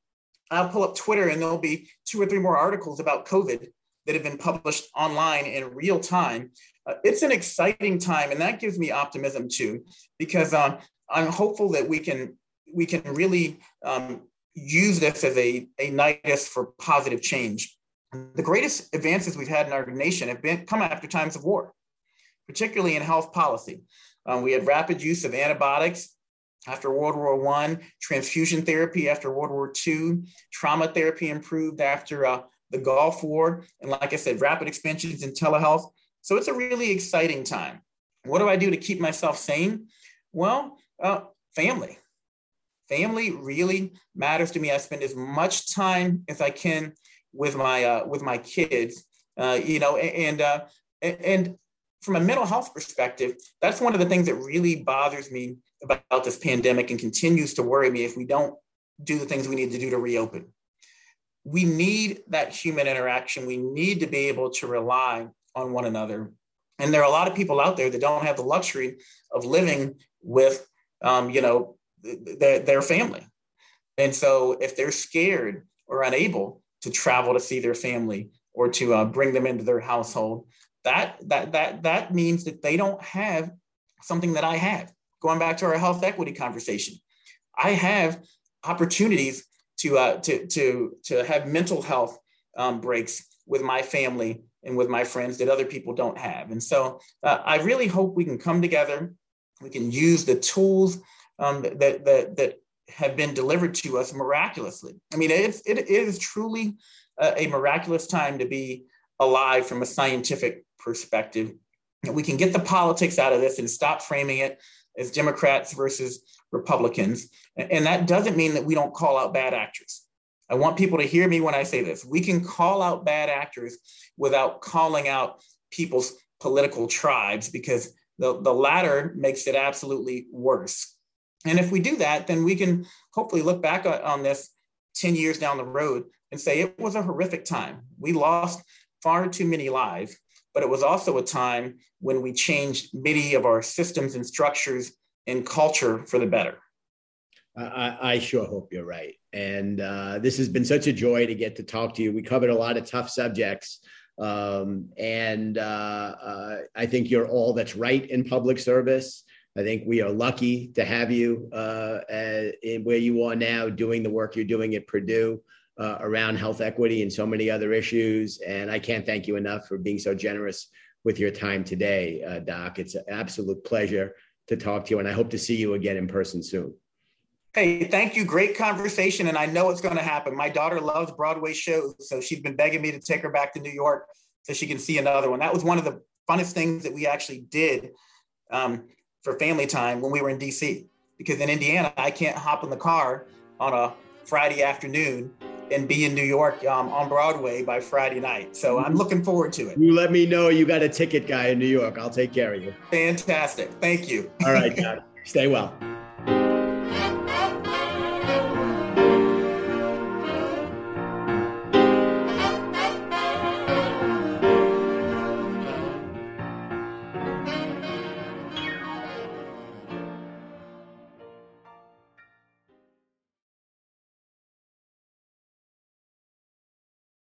I'll pull up Twitter and there'll be two or three more articles about COVID that have been published online in real time. Uh, it's an exciting time, and that gives me optimism too, because um, I'm hopeful that we can we can really um, use this as a, a nidus for positive change. The greatest advances we've had in our nation have been come after times of war, particularly in health policy. Um, we had rapid use of antibiotics after World War One, transfusion therapy after World War II, trauma therapy improved after uh, the Gulf War, and like I said, rapid expansions in telehealth. So it's a really exciting time. What do I do to keep myself sane? Well, uh, family. Family really matters to me. I spend as much time as I can with my uh, with my kids. Uh, you know, and uh, and from a mental health perspective, that's one of the things that really bothers me about this pandemic and continues to worry me if we don't do the things we need to do to reopen. We need that human interaction. We need to be able to rely on one another. And there are a lot of people out there that don't have the luxury of living with, um, you know, their, their family. And so if they're scared or unable to travel to see their family or to uh, bring them into their household, that that that that means that they don't have something that I have. Going back to our health equity conversation, I have opportunities to uh, to to to have mental health um, breaks with my family and with my friends that other people don't have. And so uh, I really hope we can come together. We can use the tools um, that that that have been delivered to us miraculously. I mean, it's, it is truly a, a miraculous time to be alive from a scientific perspective. We can get the politics out of this and stop framing it as Democrats versus Republicans. And that doesn't mean that we don't call out bad actors. I want people to hear me when I say this. We can call out bad actors without calling out people's political tribes because the, the latter makes it absolutely worse. And if we do that, then we can hopefully look back on this 10 years down the road and say it was a horrific time. We lost far too many lives but it was also a time when we changed many of our systems and structures and culture for the better. I, I sure hope you're right. And uh, this has been such a joy to get to talk to you. We covered a lot of tough subjects. Um, and uh, uh, I think you're all that's right in public service. I think we are lucky to have you uh, in where you are now doing the work you're doing at Purdue uh, around health equity and so many other issues. And I can't thank you enough for being so generous with your time today, uh, Doc. It's an absolute pleasure to talk to you, and I hope to see you again in person soon. Hey, thank you. Great conversation. And I know it's going to happen. My daughter loves Broadway shows. So she's been begging me to take her back to New York so she can see another one. That was one of the funnest things that we actually did um, for family time when we were in DC because in Indiana, I can't hop in the car on a Friday afternoon and be in New York um, on Broadway by Friday night. So I'm looking forward to it. You let me know you got a ticket guy in New York. I'll take care of you. Fantastic. Thank you. All right, [LAUGHS] Stay well.